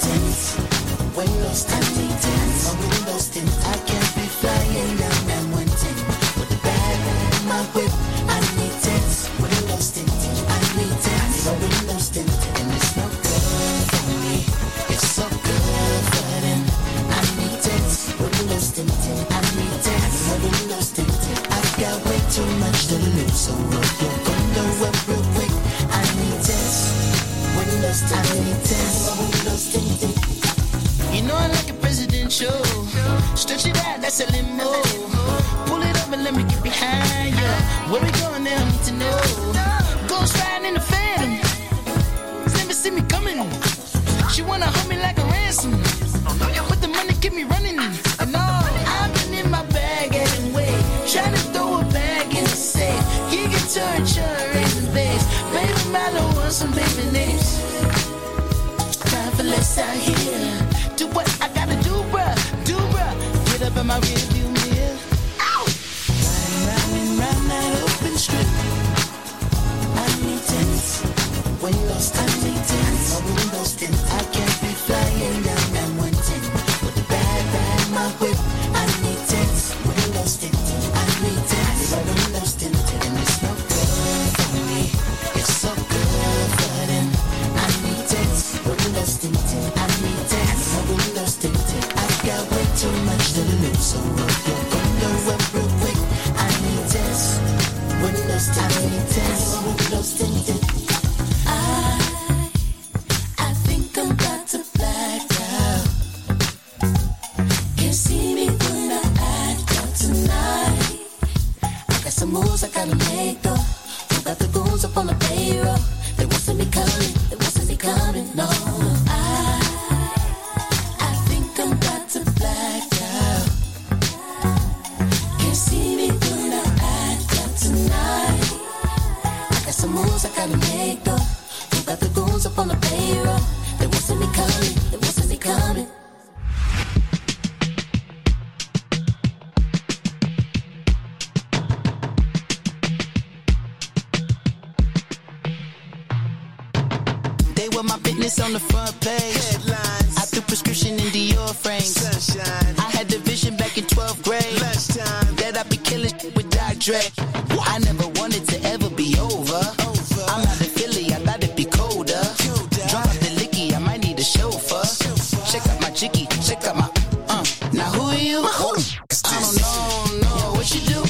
Tents. Windows tents. My windows tint. I can't be flying down one with bag in my whip. Too much to lose, so roll your window up real quick. I need tents. Windows. I need. My windows tinted. You know I like a presidential. Stretch it out, that's a limo. Pull it up and let me get behind you. Where we going now? My rear 12th. Lunchtime. That I'd be killing with Dr. Dre. I never wanted to ever be over. I'm out of Philly, I thought it'd be colder. Drop the licky, I might need a chauffeur. Check out my chicky, check out my. Uh. Now who are you? I don't know, know what you do.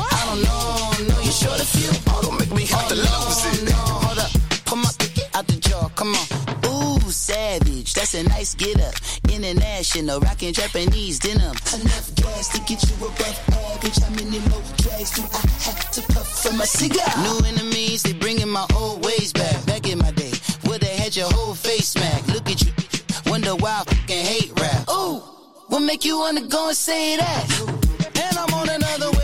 I don't know, know you short a few. Oh, don't make me have to lose it. No, hold up, pull my ticket out the jar, come on. Ooh, savage, that's a nice get up. International, rockin' Japanese denim. Enough to get you above average. How many more drags do I have to puff from my cigar? New enemies, they bringing my old ways back. Back in my day, where they had your whole face smack. Look at you, wonder why I fucking hate rap. Ooh, what make you wanna go and say that? And I'm on another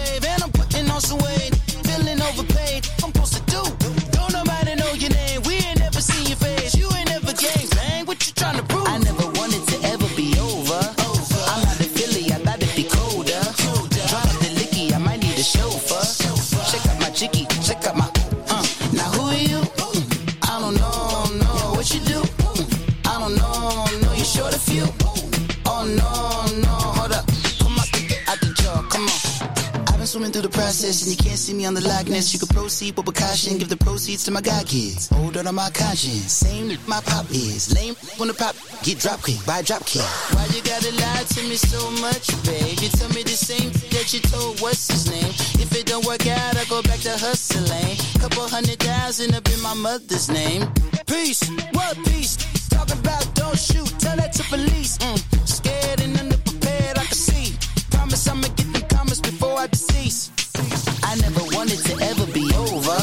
process and you can't see me on the likeness. You can proceed But with precaution, give the proceeds to my god kids. Hold on my conscience, same my pop is. Lame the pop get drop kick, buy drop kick. Why you gotta lie to me so much, babe. You tell me the same that you told what's his name. If it don't work out, I go back to hustling. Couple hundred thousand up in my mother's name. Peace, what peace? Talking about don't shoot, tell that to police. Mm. Scared and underprepared, I can see. Promise I'ma get them comments before I decease. I never wanted to ever be over.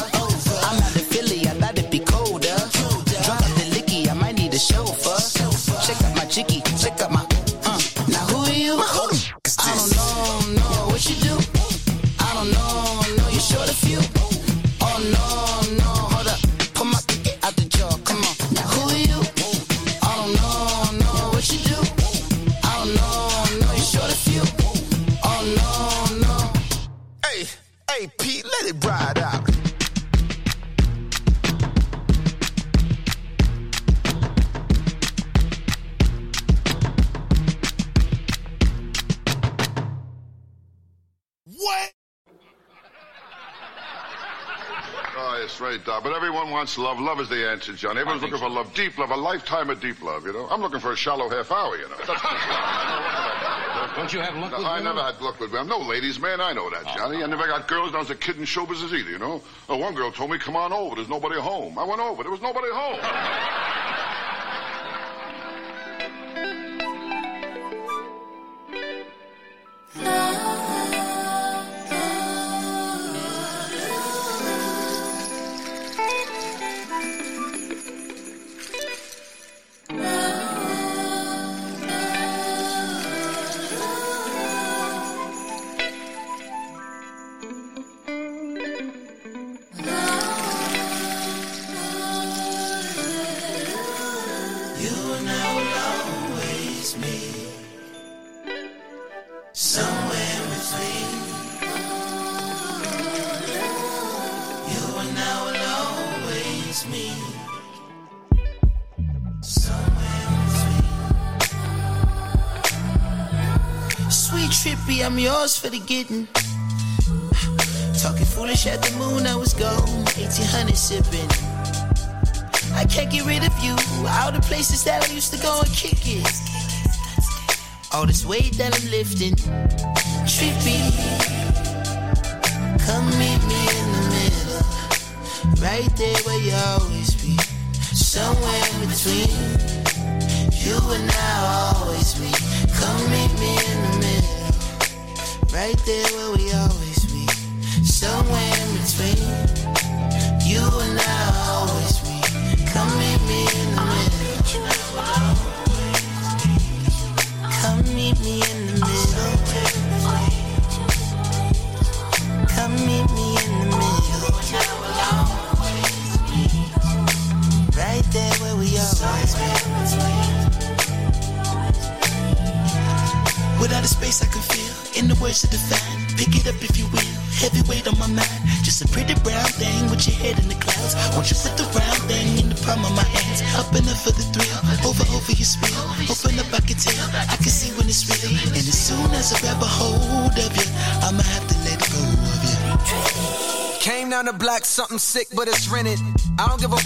I'm out Philly, I thought it'd be colder. Off the licky, I might need a chauffeur. Check out my check out my. Ride out. What? Oh, it's right, Doc. But everyone wants love. Love is the answer, Johnny. Everyone's looking for love, deep love, a lifetime of deep love, you know? I'm looking for a shallow half hour, you know? Don't you have luck with I women? never had luck with women. I'm no ladies, man. I know that, Johnny. I never got girls when I was a kid in show business either, you know? Oh, one girl told me, come on over. There's nobody home. I went over. There was nobody home. You trippy, I'm yours for the getting. Talking foolish at the moon, I was gone. 1800 sipping. I can't get rid of you. All the places that I used to go and kick it. All this weight that I'm lifting. Trippy. Come meet me in the middle. Right there where you always be. Somewhere in between. You and I always be. Come meet me in the middle. Right there where we always be. Somewhere in between. You and I always be. Come meet me in the middle. Come meet me in the middle. Come meet me in the middle. Right there where we always be. Without a space I can feel, in the words of the fan, pick it up if you will. Heavyweight on my mind, just a pretty brown thing with your head in the clouds. Won't you put the round thing in the palm of my hands? Up and up for the thrill, over over your spill. Open up, I can tell, I can see when it's real. And as soon as I grab a hold of you, I'ma have to let go of you. Came down the block, something sick, but it's rented. I don't give a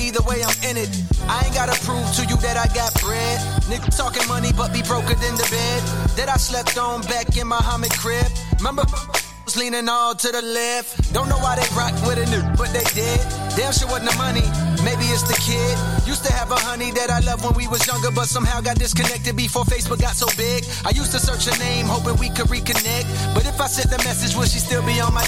either way, I'm in it. I ain't gotta prove to you that I got bread. Nigga talking money, but be broker than the bed. That I slept on back in my Muhammad crib. Remember? Was leaning all to the left. Don't know why they rock with a new, but they did. Damn sure wasn't the money. Maybe it's the kid. Used to have a honey that I loved when we was younger, but somehow got disconnected before Facebook got so big. I used to search her name, hoping we could reconnect. But if I sent the message, would she still be on my?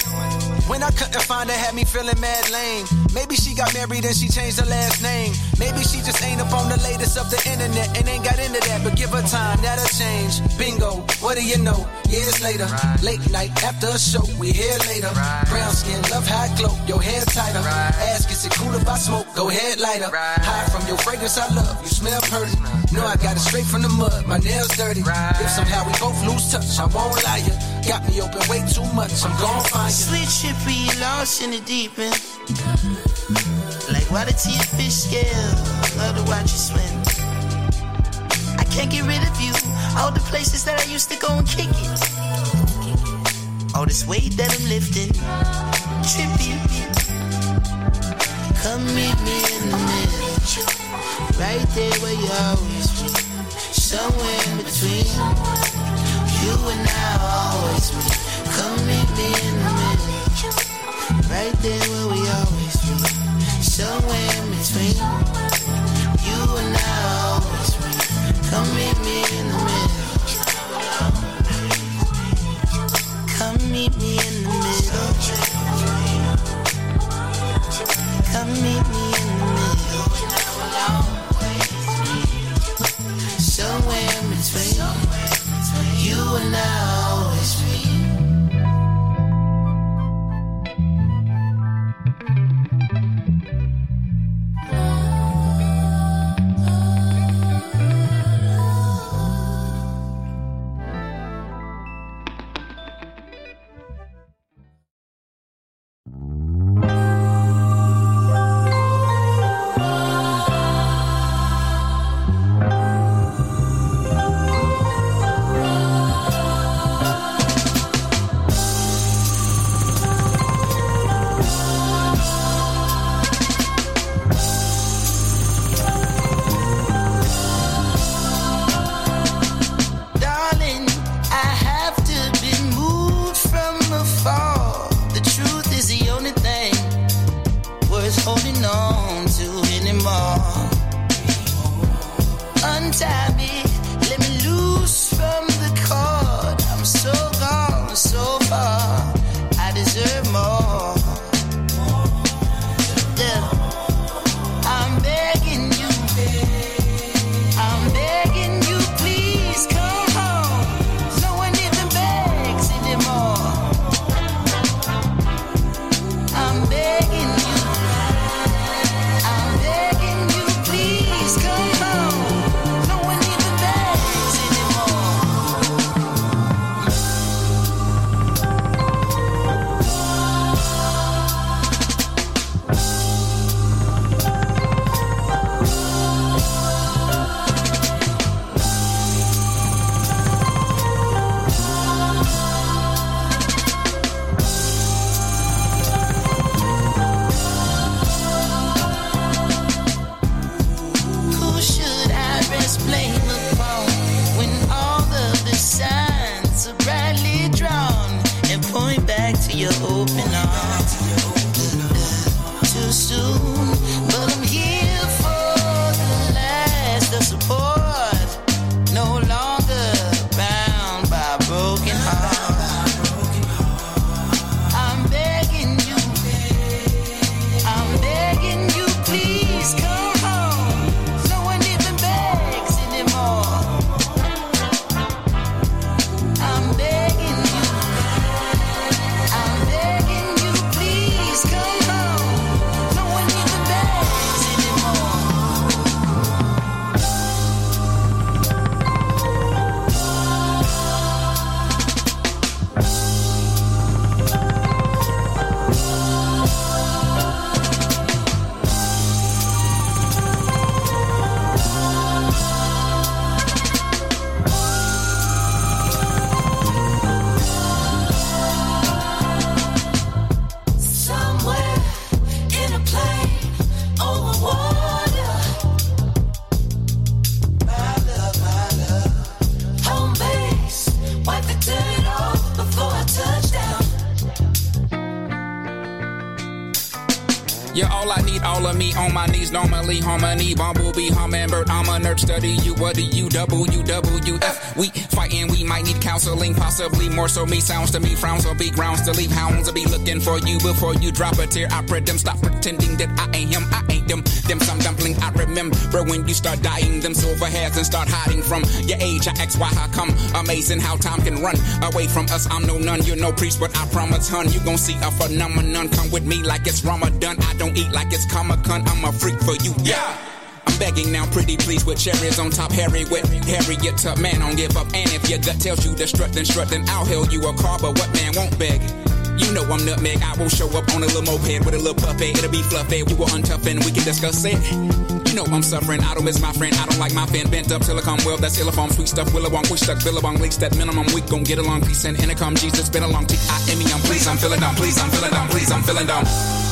When I couldn't find her, had me feeling mad lame. Maybe she got married and she changed her last name. Maybe she just ain't up on the latest of the internet and ain't got into that. But give her time, that'll change. Bingo, what do you know? Years later, late night after a show, we here later. Brown skin, love it glow, your hair tighter. Ask, is it cool if I smoke? Go ahead, lighter. High from your fragrance, I love. You smell pretty. No, I got it straight from the mud. My nails dirty. If somehow we both lose touch, I won't lie ya. Got me open way too much. I'm gon' find ya. Sweet trippy, lost in the deep end. Like water to your fish scale. Love to watch you swim. I can't get rid of you. All the places that I used to go and kick it. All this weight that I'm lifting. Trippy. Come meet me in the middle. Right there where you always be. Somewhere in between. You and I always be. Come meet me in the middle. Right there where we always be. Somewhere in between. You and I always be. Come meet me in the middle. And I knees. Harmony, bumblebee, hummingbird. I'm a nerd, study you. What do you, W, W, F? We fighting, we might need counseling, possibly more so. Me sounds to me, frowns will be grounds to leave. Hounds will be looking for you before you drop a tear. I pray them stop pretending that I ain't him, I them. Some dumpling I remember when you start dying. Them silver hairs and start hiding from your age. I ask why, I come? Amazing how time can run away from us. I'm no nun, you're no priest, but I promise, hun, you gon' see a phenomenon. Come with me like it's Ramadan. I don't eat like it's Comic Con. I'm a freak for you, yeah. I'm begging now, pretty please, with cherries on top, Harry with Harriet Tubman, don't give up. And if your gut tells you to strut, then strut, then I'll hail you a car, but what man won't beg? You know I'm nutmeg, I will show up on a little moped with a little puppet, it'll be fluffy, we will untough and we can discuss it. You know I'm suffering, I don't miss my friend, I don't like my fan bent up come well, that's illiform, sweet stuff, willowong, we stuck, billabong, leaks that minimum, we gon' get along, peace and intercom, Jesus, been along, T-I-M-E, I'm pleased, I'm feeling down, please, I'm feeling down, please, I'm feeling down.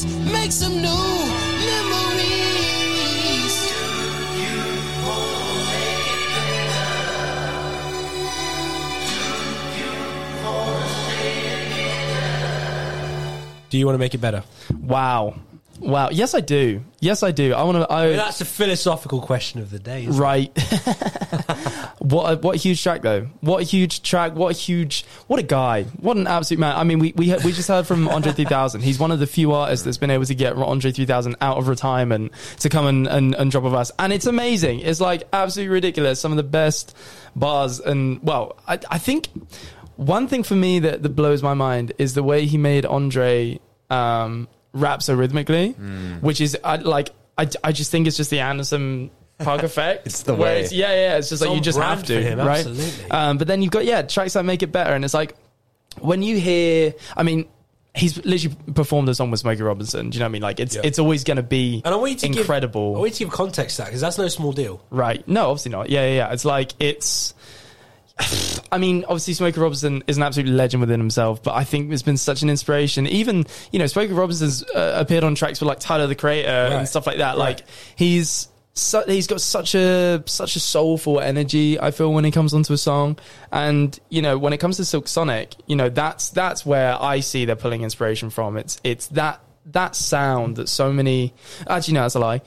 Please make some new memories. Do you want to make it better? Wow. Wow. Yes, I do. Yes, I do. I want to. I, that's a philosophical question of the day. isn't? Right. what a, what a huge track though. What a huge track. What a huge what a guy. What an absolute man. I mean, we we we just heard from Andre 3000. He's one of the few artists that's been able to get Andre 3000 out of retirement to come and and, and drop of us. And it's amazing. It's like absolutely ridiculous. Some of the best bars and well, I I think one thing for me that that blows my mind is the way he made Andre um rap so rhythmically, which is I, like I, I just think it's just the Anderson Paak effect. It's the way. it's- yeah, yeah. It's just It's like you just have to, for him, right? absolutely. Um, but then you've got yeah tracks that make it better, and it's like when you hear, I mean. He's literally performed a song with Smokey Robinson. Do you know what I mean? Like it's Yeah. it's always going to be And I want you to incredible. Give, I want you to give context to that because that's no small deal. Right. No, obviously not. Yeah, yeah, yeah. It's like it's. I mean, obviously, Smokey Robinson is an absolute legend within himself, but I think it's been such an inspiration. Even you know, Smokey Robinson's uh, appeared on tracks with like Tyler the Creator Right. and stuff like that. Right. Like he's. Su- he's got such a such a soulful energy. I feel when he comes onto a song, and you know when it comes to Silk Sonic, you know that's that's where I see they're pulling inspiration from. It's it's that that sound that so many actually no that's a lie.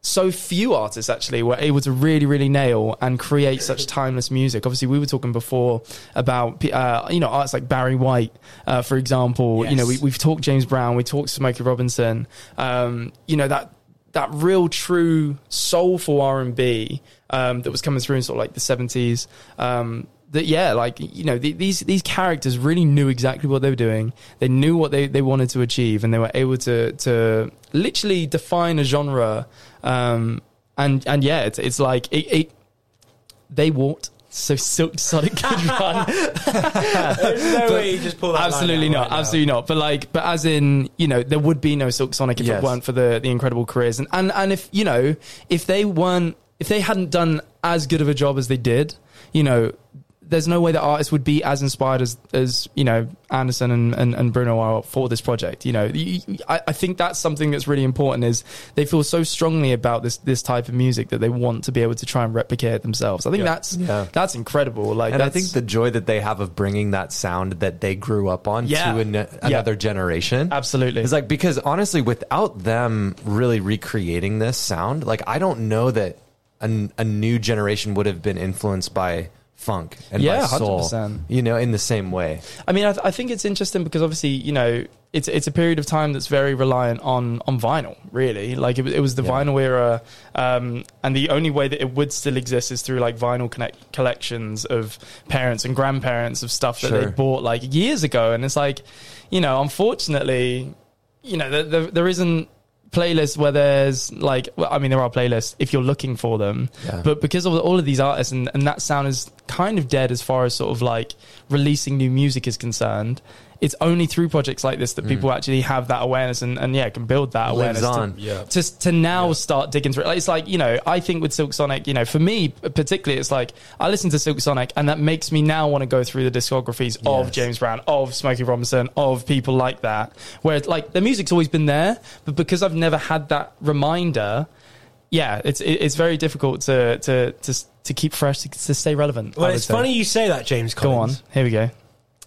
So few artists actually were able to really really nail and create such timeless music. Obviously we were talking before about uh, you know artists like barry white uh, for example. You know we, we've talked james brown we talked smokey robinson. Um, you know that that real true soulful r&b um, that was coming through in sort of like the 70s um, that yeah, like you know, the, these these characters really knew exactly what they were doing. They knew what they, they wanted to achieve, and they were able to to literally define a genre. Um, and and yeah, it's it's like it, it they walked. So Silk Sonic could run. There's no But way you just pull that. absolutely not right now. absolutely not but like but as in you know there would be no silk sonic if Yes. it weren't for the the incredible careers and and and if you know if they weren't if they hadn't done as good of a job as they did you know there's no way that artists would be as inspired as as you know Anderson and, and, and Bruno are for this project. You know, You- you- I, I think that's something that's really important. Is they feel so strongly about this this type of music that they want to be able to try and replicate it themselves. I think that's Yeah. that's incredible. Like, and I think the joy that they have of bringing that sound that they grew up on Yeah. to an, another generation. Absolutely. It's like, because honestly, without them really recreating this sound, like, I don't know that a, a new generation would have been influenced by funk and Yeah, by soul, 100%. you know, in the same way. I mean, I, th- I think it's interesting because obviously, you know, it's it's a period of time that's very reliant on on vinyl. Really, like it, was- it was the Yeah. vinyl era, um, and the only way that it would still exist is through like vinyl connect collections of parents and grandparents of stuff that they bought like years ago. And it's like, you know, unfortunately, you know, there, there, there isn't playlists where there's like well, I mean there are playlists if you're looking for them Yeah. but because of all of these artists and, and that sound is kind of dead as far as sort of like releasing new music is concerned it's only through projects like this that people actually have that awareness and, and yeah can build that Mm. Lives awareness on. to, Yeah. to, to now start digging through it. Like, it's like you know I think with Silk Sonic you know for me particularly it's like I listen to Silk Sonic and that makes me now want to go through the discographies of James Brown of Smokey Robinson of people like that where it's like the music's always been there but because I've never had that reminder yeah it's it's very difficult to to to, to keep fresh to, to stay relevant Well, it's say. funny you say that, James. go on here we go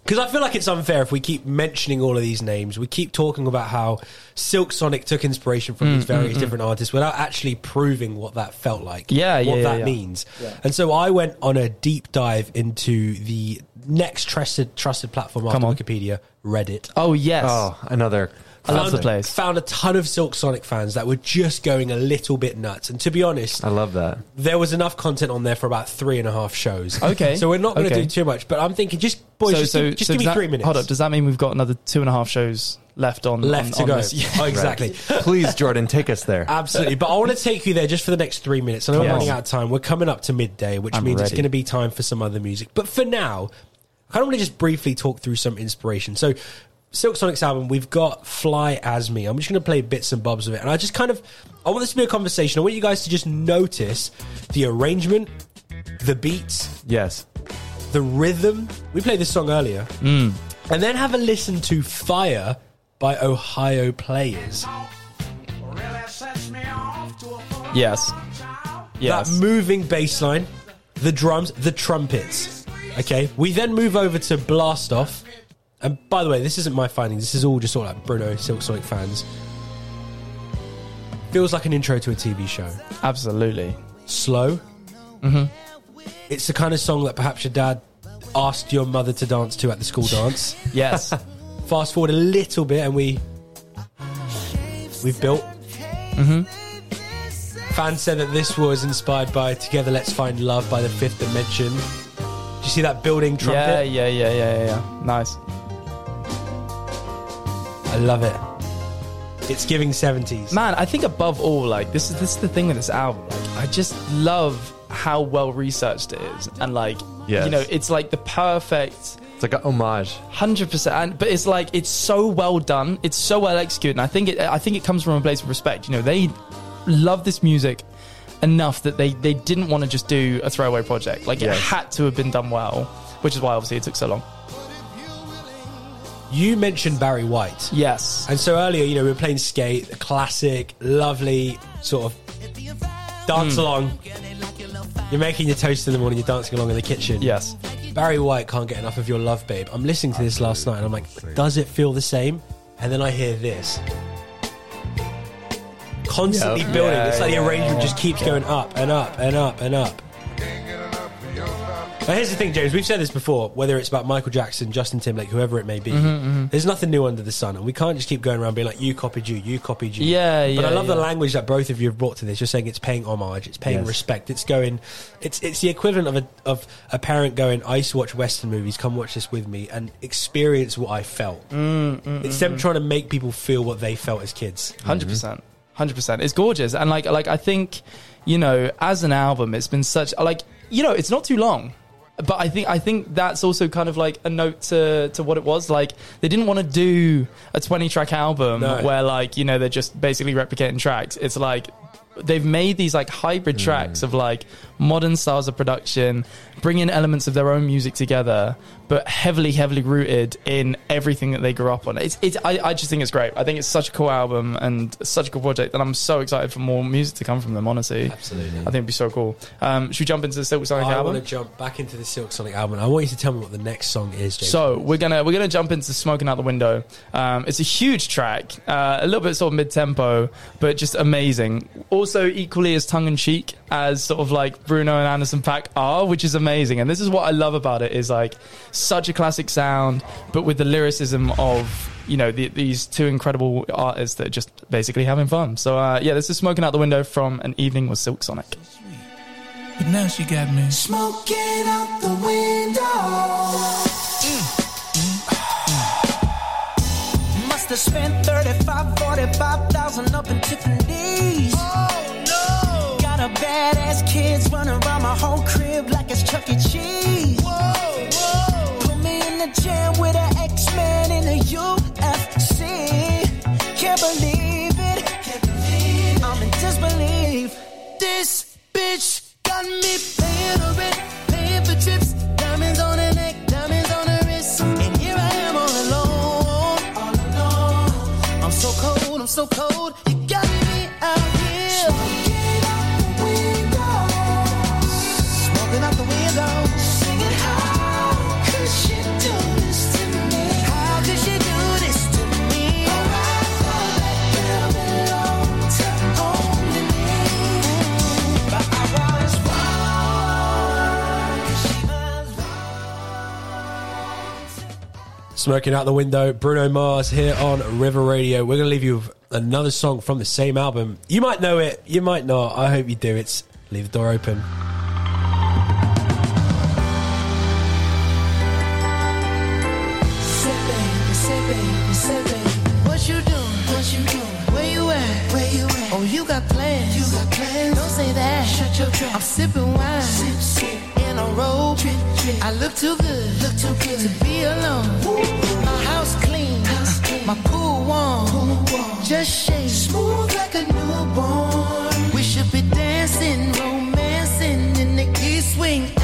Because I feel like it's unfair if we keep mentioning all of these names. We keep talking about how Silk Sonic took inspiration from Mm, these various different artists without actually proving what that felt like. Yeah, what yeah, yeah, that yeah. means. And so I went on a deep dive into the next trusted trusted platform after on. Wikipedia, Reddit. oh yes Oh, another. I love the Found- place Found a ton of Silk Sonic fans that were just going a little bit nuts. And to be honest, I love that. there was enough content on there for about three and a half shows. Okay. So we're not going to Okay. do too much, but I'm thinking just boys, just, give, just so give me that- three minutes. hold up does that mean we've got another two and a half shows left on left on- to on go. this? Oh, exactly. Please, Jordan, take us there. Absolutely. But I want to take you there just for the next three minutes. I know Come we're running out of time. We're coming up to midday, which I'm means it's going to be time for some other music. But for now, I kind of want to just briefly talk through some inspiration. So, Silk Sonic's album, we've got Fly As Me. I'm just going to play bits and bobs of it. And I just kind of, I want this to be a conversation. I want you guys to just notice the arrangement, the beats, Yes. The rhythm. We played this song earlier. Mm. And then have a listen to Fire by Ohio Players. yes yes That moving bass line, the drums, the trumpets. Okay, we then move over to Blast Off. And by the way, this isn't my finding. This is all just sort of like Bruno Silk Sonic fans. Feels like an intro to a TV show. absolutely Slow. Mm-hmm. It's the kind of song that perhaps your dad asked your mother to dance to at the school dance. yes Fast forward a little bit, and we we've built. Mm-hmm. Fans said that this was inspired by "Together Let's Find Love" by the Fifth Dimension. Do you see that building trumpet? yeah yeah yeah yeah yeah yeah nice I love it. It's giving seventies. man i think above all like this is this is the thing with this album like i just love how well researched it is and like Yes. you know it's like the perfect It's like a homage. Hundred percent, and but it's like it's so well done. It's so well executed, and I think it. I think it comes from a place of respect. You know, they love this music enough that they they didn't want to just do a throwaway project. Like Yes. it had to have been done well, which is why obviously it took so long. You mentioned Barry White, Yes, and so earlier, you know, we were playing skate, a classic, lovely sort of dance Hmm. along. You're making your toast in the morning. You're dancing along in the kitchen. yes, Barry White can't get enough of your love, babe. I'm listening to this last night and I'm like, does it feel the same? And then I hear this. Constantly Yeah. building. Yeah, it's like yeah, the arrangement yeah. just keeps going up and up and up and up. Now, here's the thing, James. We've said this before. Whether it's about Michael Jackson, Justin Timberlake, whoever it may be, Mhm, mhm. there's nothing new under the sun, and we can't just keep going around being like, "You copied you, you copied you." Yeah, But I yeah, love the yeah. language that both of you have brought to this. You're saying it's paying homage, it's paying Yes. respect, it's going, it's it's the equivalent of a of a parent going, "I used to watch Western movies. Come watch this with me and experience what I felt." Mm, mm, it's mm, them mm. trying to make people feel what they felt as kids. Hundred percent, hundred percent. It's gorgeous, and like, like I think, you know, as an album, it's been such like, you know, it's not too long, but I think I think that's also kind of like a note to to what it was. Like, they didn't want to do a twenty track album No. where like you know they're just basically replicating tracks. It's like they've made these like hybrid tracks mm. of like modern styles of production, bringing elements of their own music together, but heavily, heavily rooted in everything that they grew up on. It's, it's I, I just think it's great. I think it's such a cool album and such a cool project, and I'm so excited for more music to come from them. Honestly, Absolutely. I think it'd be so cool. Um, should we jump into the Silk Sonic I album? want to jump back into the Silk Sonic album. I want you to tell me what the next song is, James. So we're gonna we're gonna jump into smoking out the window. Um, it's a huge track, uh, a little bit sort of mid tempo, but just amazing. Also equally as tongue in cheek as sort of like Bruno and Anderson Paak are, which is amazing. And this is what I love about it is like such a classic sound, but with the lyricism of you know the, these two incredible artists that are just basically having fun. So uh, yeah, this is smoking out the window from an evening with Silk Sonic. But now she got me. Smoking out the window. Must have spent 35, 45,000 up in Tiffany's. Oh no! Got a badass kids running around my whole crib like it's Chuck E. Cheese. Jam with an X-Man in the UFC. Can't believe it. I'm in disbelief. This bitch got me paying her rent, paying for trips, diamonds on her neck, diamonds on her wrist, and here I am all alone. I'm so cold, I'm so cold. Smoking out the window, Bruno Mars here on River Radio. We're going to leave you with another song from the same album. You might know it, you might not. I hope you do. It's Leave the Door Open. You got plans? You got plans? Don't say that. Shut your trap. I'm sipping wine, sip, sip. Drip. I look too good, look too good to be alone. My house clean, my pool warm, just shake smooth like a newborn. We should be dancing, romancing in the east wing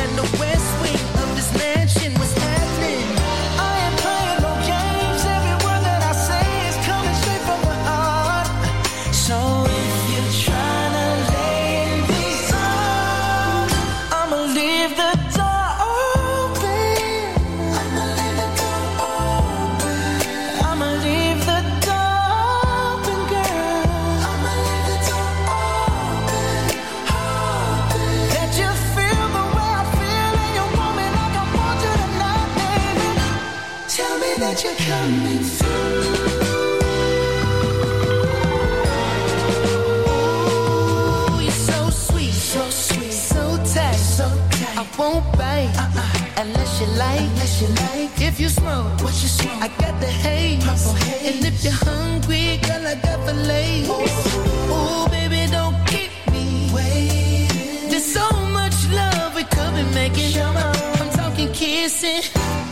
you like. If you smoke, what you smoke? I got the haze. haze. And if you're hungry, girl, I got the lace. Ooh, baby, don't keep me waiting. There's so much love we could be making. I'm talking kissing,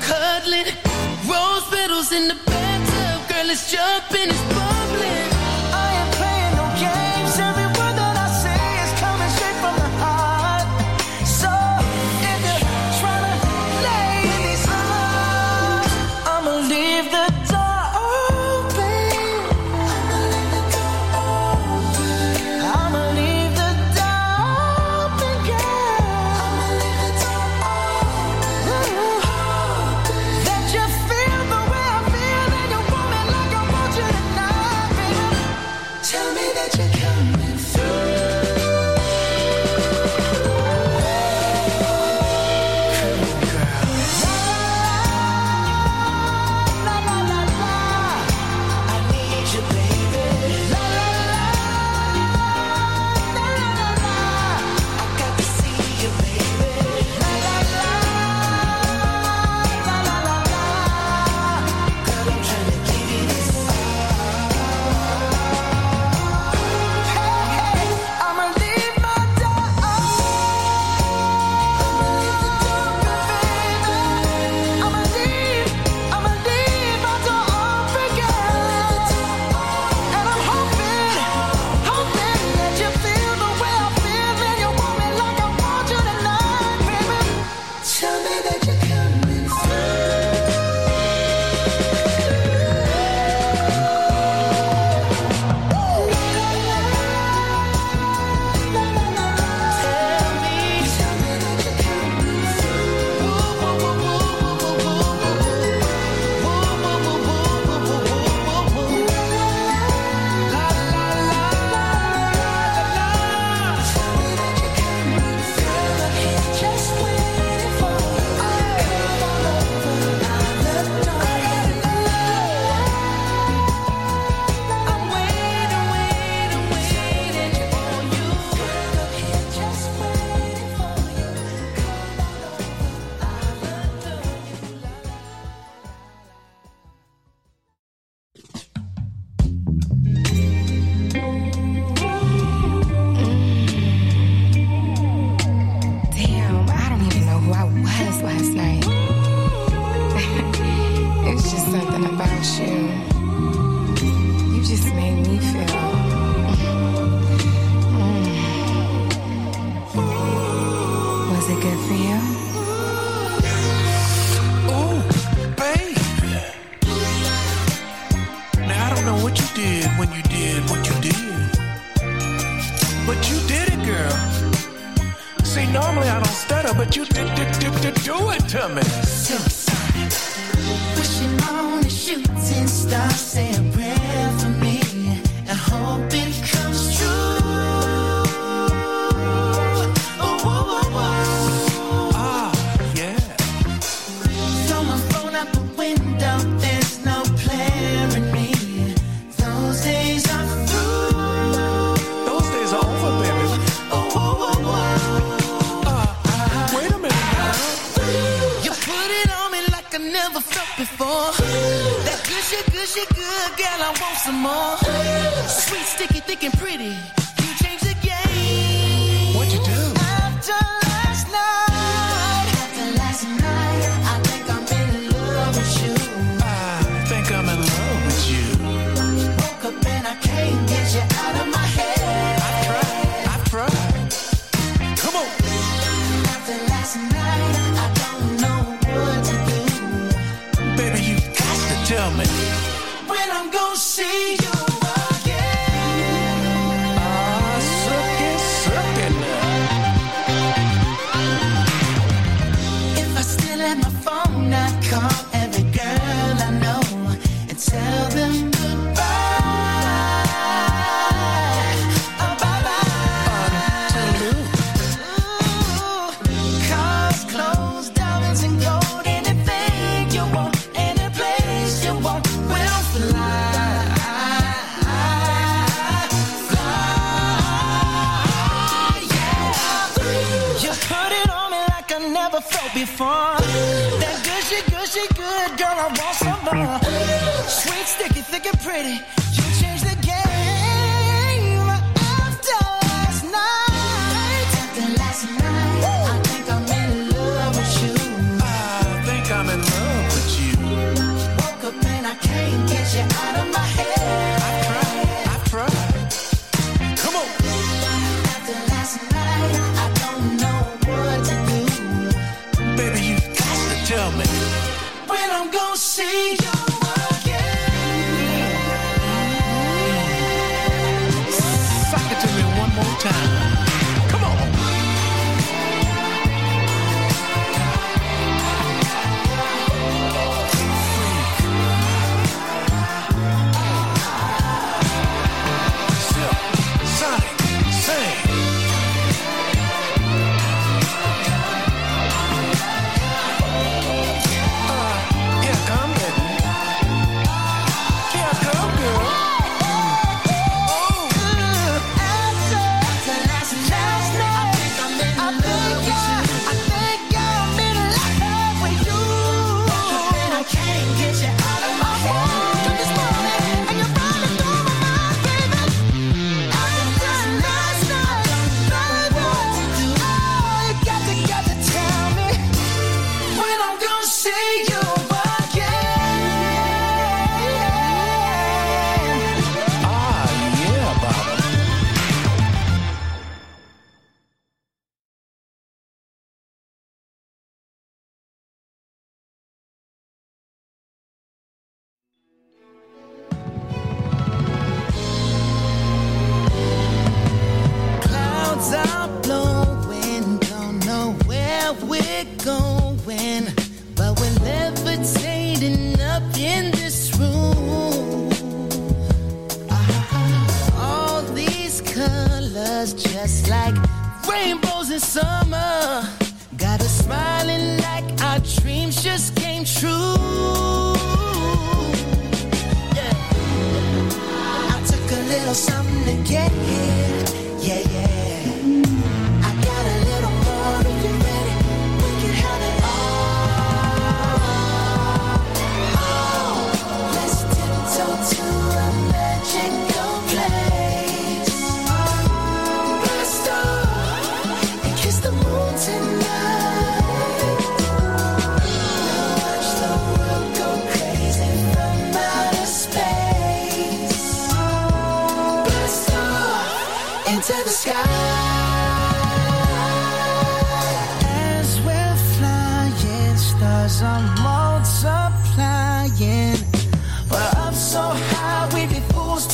cuddling, rose petals in the bathtub. Girl, it's jumping, it's bubbling. before. That good shit, good shit, good girl, I want some more. Sweet, sticky, thick and pretty. You changed the game after last night. After last night, I think I'm in love with you. I think I'm in love with you. Woke up and I can't get you out of my head.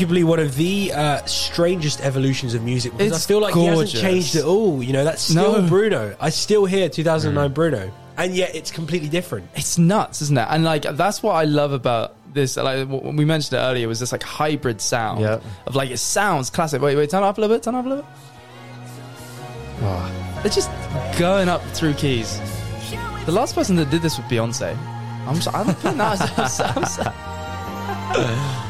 Arguably one of the uh, strangest evolutions of music because It's I feel like he hasn't changed at all. You know, that's still No. Bruno. I still hear 2009 Bruno, and yet it's completely different. It's nuts, isn't it? And like that's what I love about this. Like what we mentioned it earlier was this like hybrid sound Yeah. of like it sounds classic. Wait, wait, turn it up a little bit. Turn it up a little bit. They're just going up through keys. The last person that did this was Beyonce. I'm. So, I don't think that. I'm so- I'm so-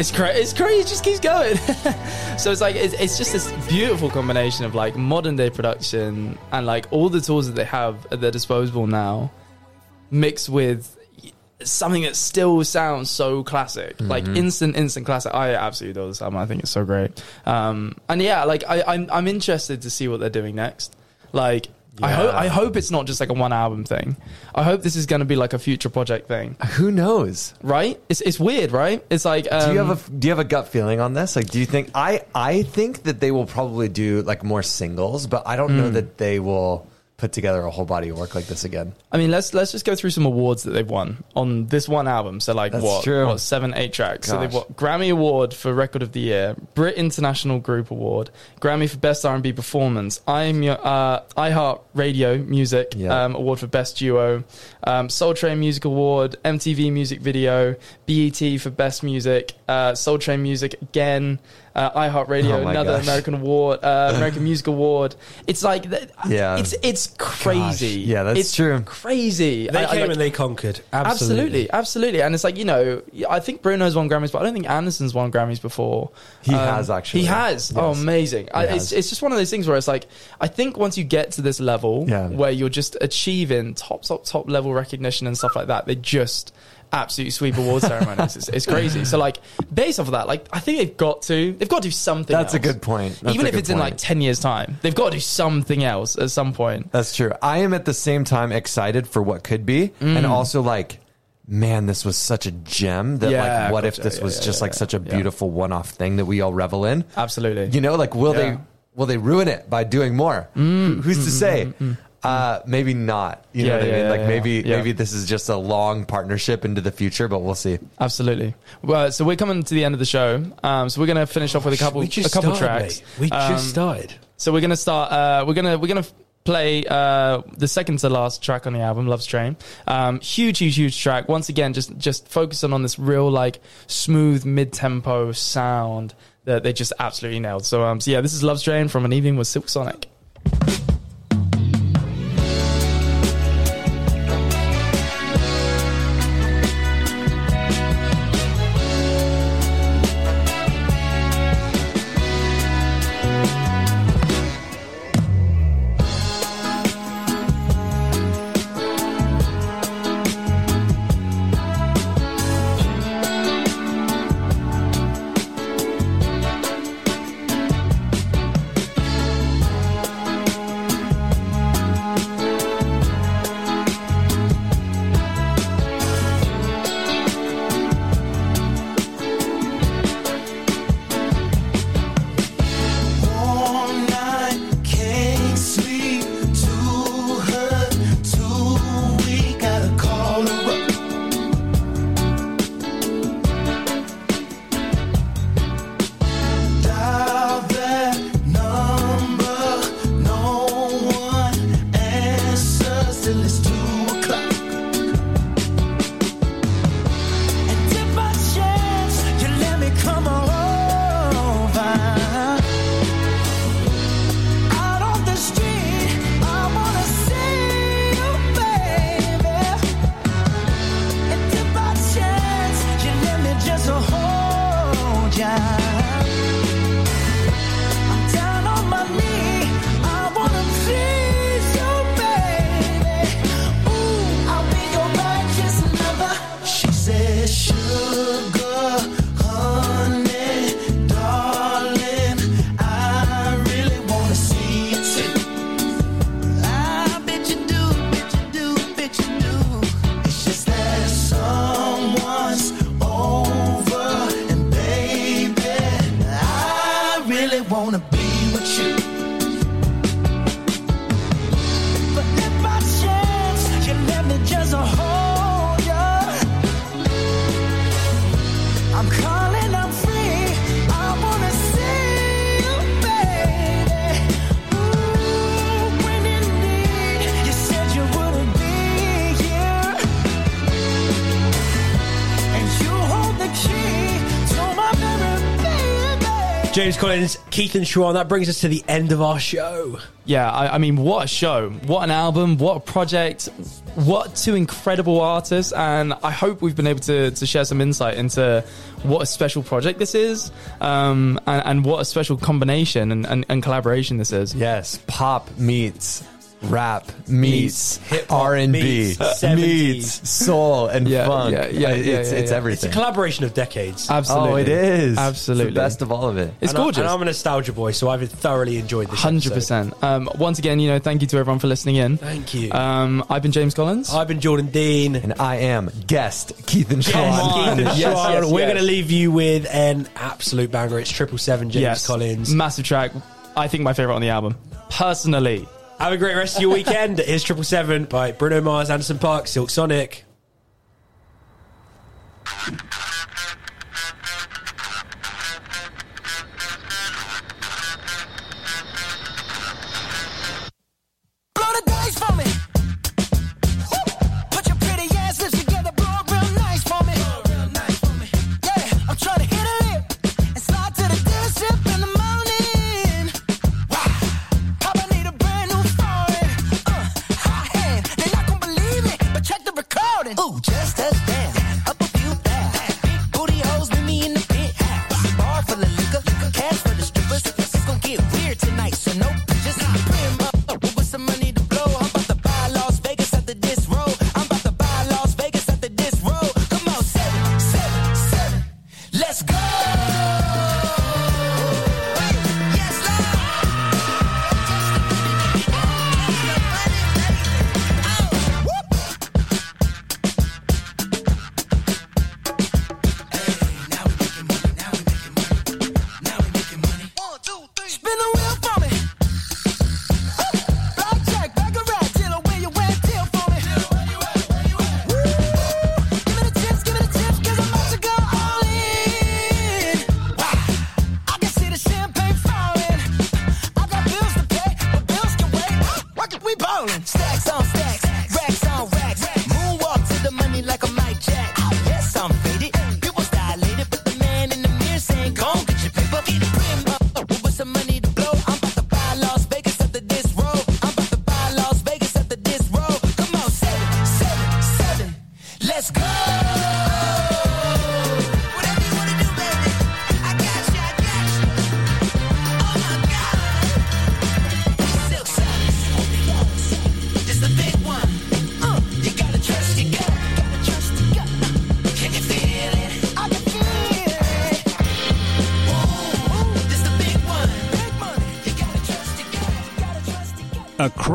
It's crazy. It's crazy. It just keeps going. so it's like it's, it's just this beautiful combination of like modern day production and like all the tools that they have at their disposal now, mixed with something that still sounds so classic, like instant, instant classic. I absolutely adore this album. I think it's so great. Um, and yeah, like I, I'm, I'm interested to see what they're doing next. Like. I hope I hope it's not just like a one album thing. I hope this is going to be like a future project thing, Who knows? right? It's it's weird, right? It's like um, Do you have a Do you have a gut feeling on this? Like, do you think I I think that they will probably do like more singles, but I don't Hmm. know that they will put together a whole body of work like this again. I mean, let's let's just go through some awards that they've won on this one album. So like That's what, true. what seven, eight tracks. So they've won Grammy Award for Record of the Year, Brit International Group Award, Grammy for Best R and B Performance, I'm your uh, iHeart Radio Music Yeah. um, Award for Best Duo, um, Soul Train Music Award, MTV Music Video, BET for Best Music, uh, Soul Train Music again. Uh, iHeartRadio, Oh another gosh. American Award, uh, American Music Award. It's like, th- Yeah. it's it's crazy. Yeah, that's it's true. Crazy. They I- I came like- and they conquered. Absolutely, absolutely, and it's like you know, I think Bruno's won Grammys, but I don't think Anderson's won Grammys before. He has, actually. He has. Oh, amazing! I, He it's it's just one of those things where it's like I think once you get to this level Yeah. where you're just achieving top top top level recognition and stuff like that, they just absolutely sweep award ceremonies. It's, it's crazy. So like based off of that, like I think they've got to they've got to do something. That's a good point. That's Even if it's in like ten years time, they've got to do something else at some point. That's true. I am at the same time excited for what could be, and Mm. also like, man, this was such a gem that Yeah, like, what if this Yeah, was yeah, just like such a beautiful one-off thing that we all revel in? Absolutely. You know, like, will they will they ruin it by doing more? Mm, Who- Who's to say? Uh, maybe not. You know Yeah, what I mean? yeah, like yeah, maybe yeah. maybe this is just a long partnership into the future, but we'll see. Absolutely. Well, so we're coming to the end of the show. Um, so we're going to finish off with a couple, a couple started, tracks. mate. We Um, just started. So we're going to start. Uh, we're gonna we're gonna play uh, the second to last track on the album, "Love's Train." Um, huge, huge, huge track. Once again, just just focusing on this real like smooth mid tempo sound that they just absolutely nailed. So um, so yeah, this is "Love's Train" from an evening with Silk Sonic. James Collins, Keith and Shawn. That brings us to the end of our show. Yeah, I, I mean, what a show! What an album! What a project! What two incredible artists! And I hope we've been able to, to share some insight into what a special project this is, um, and, and what a special combination and, and, and collaboration this is. Yes, pop meets rap meets hip-hop R and B meets soul and Yeah, funk. yeah, yeah, yeah, it's yeah, it's yeah. It's a collaboration of decades. Absolutely, Oh, it is Absolutely. It's the best of all of it. It's And I- gorgeous. and I'm a nostalgia boy, so I've thoroughly enjoyed this. Hundred percent. Um, once again, you know, thank you to everyone for listening in. Thank you. Um, I've been James Collins. I've been Jordan Dean. And I am guest Keith and Yes, Sean. Keith and Yes, yes, We're yes. going to leave you with an absolute banger. It's triple seven James yes, Collins. massive track. I think my favorite on the album, personally. Have a great rest of your weekend. Here's triple seven by Bruno Mars, Anderson Paak, Silk Sonic.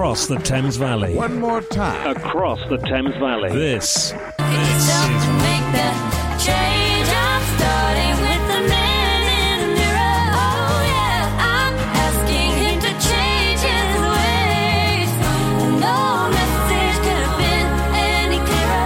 across the Thames Valley. One more time. Across the Thames Valley. This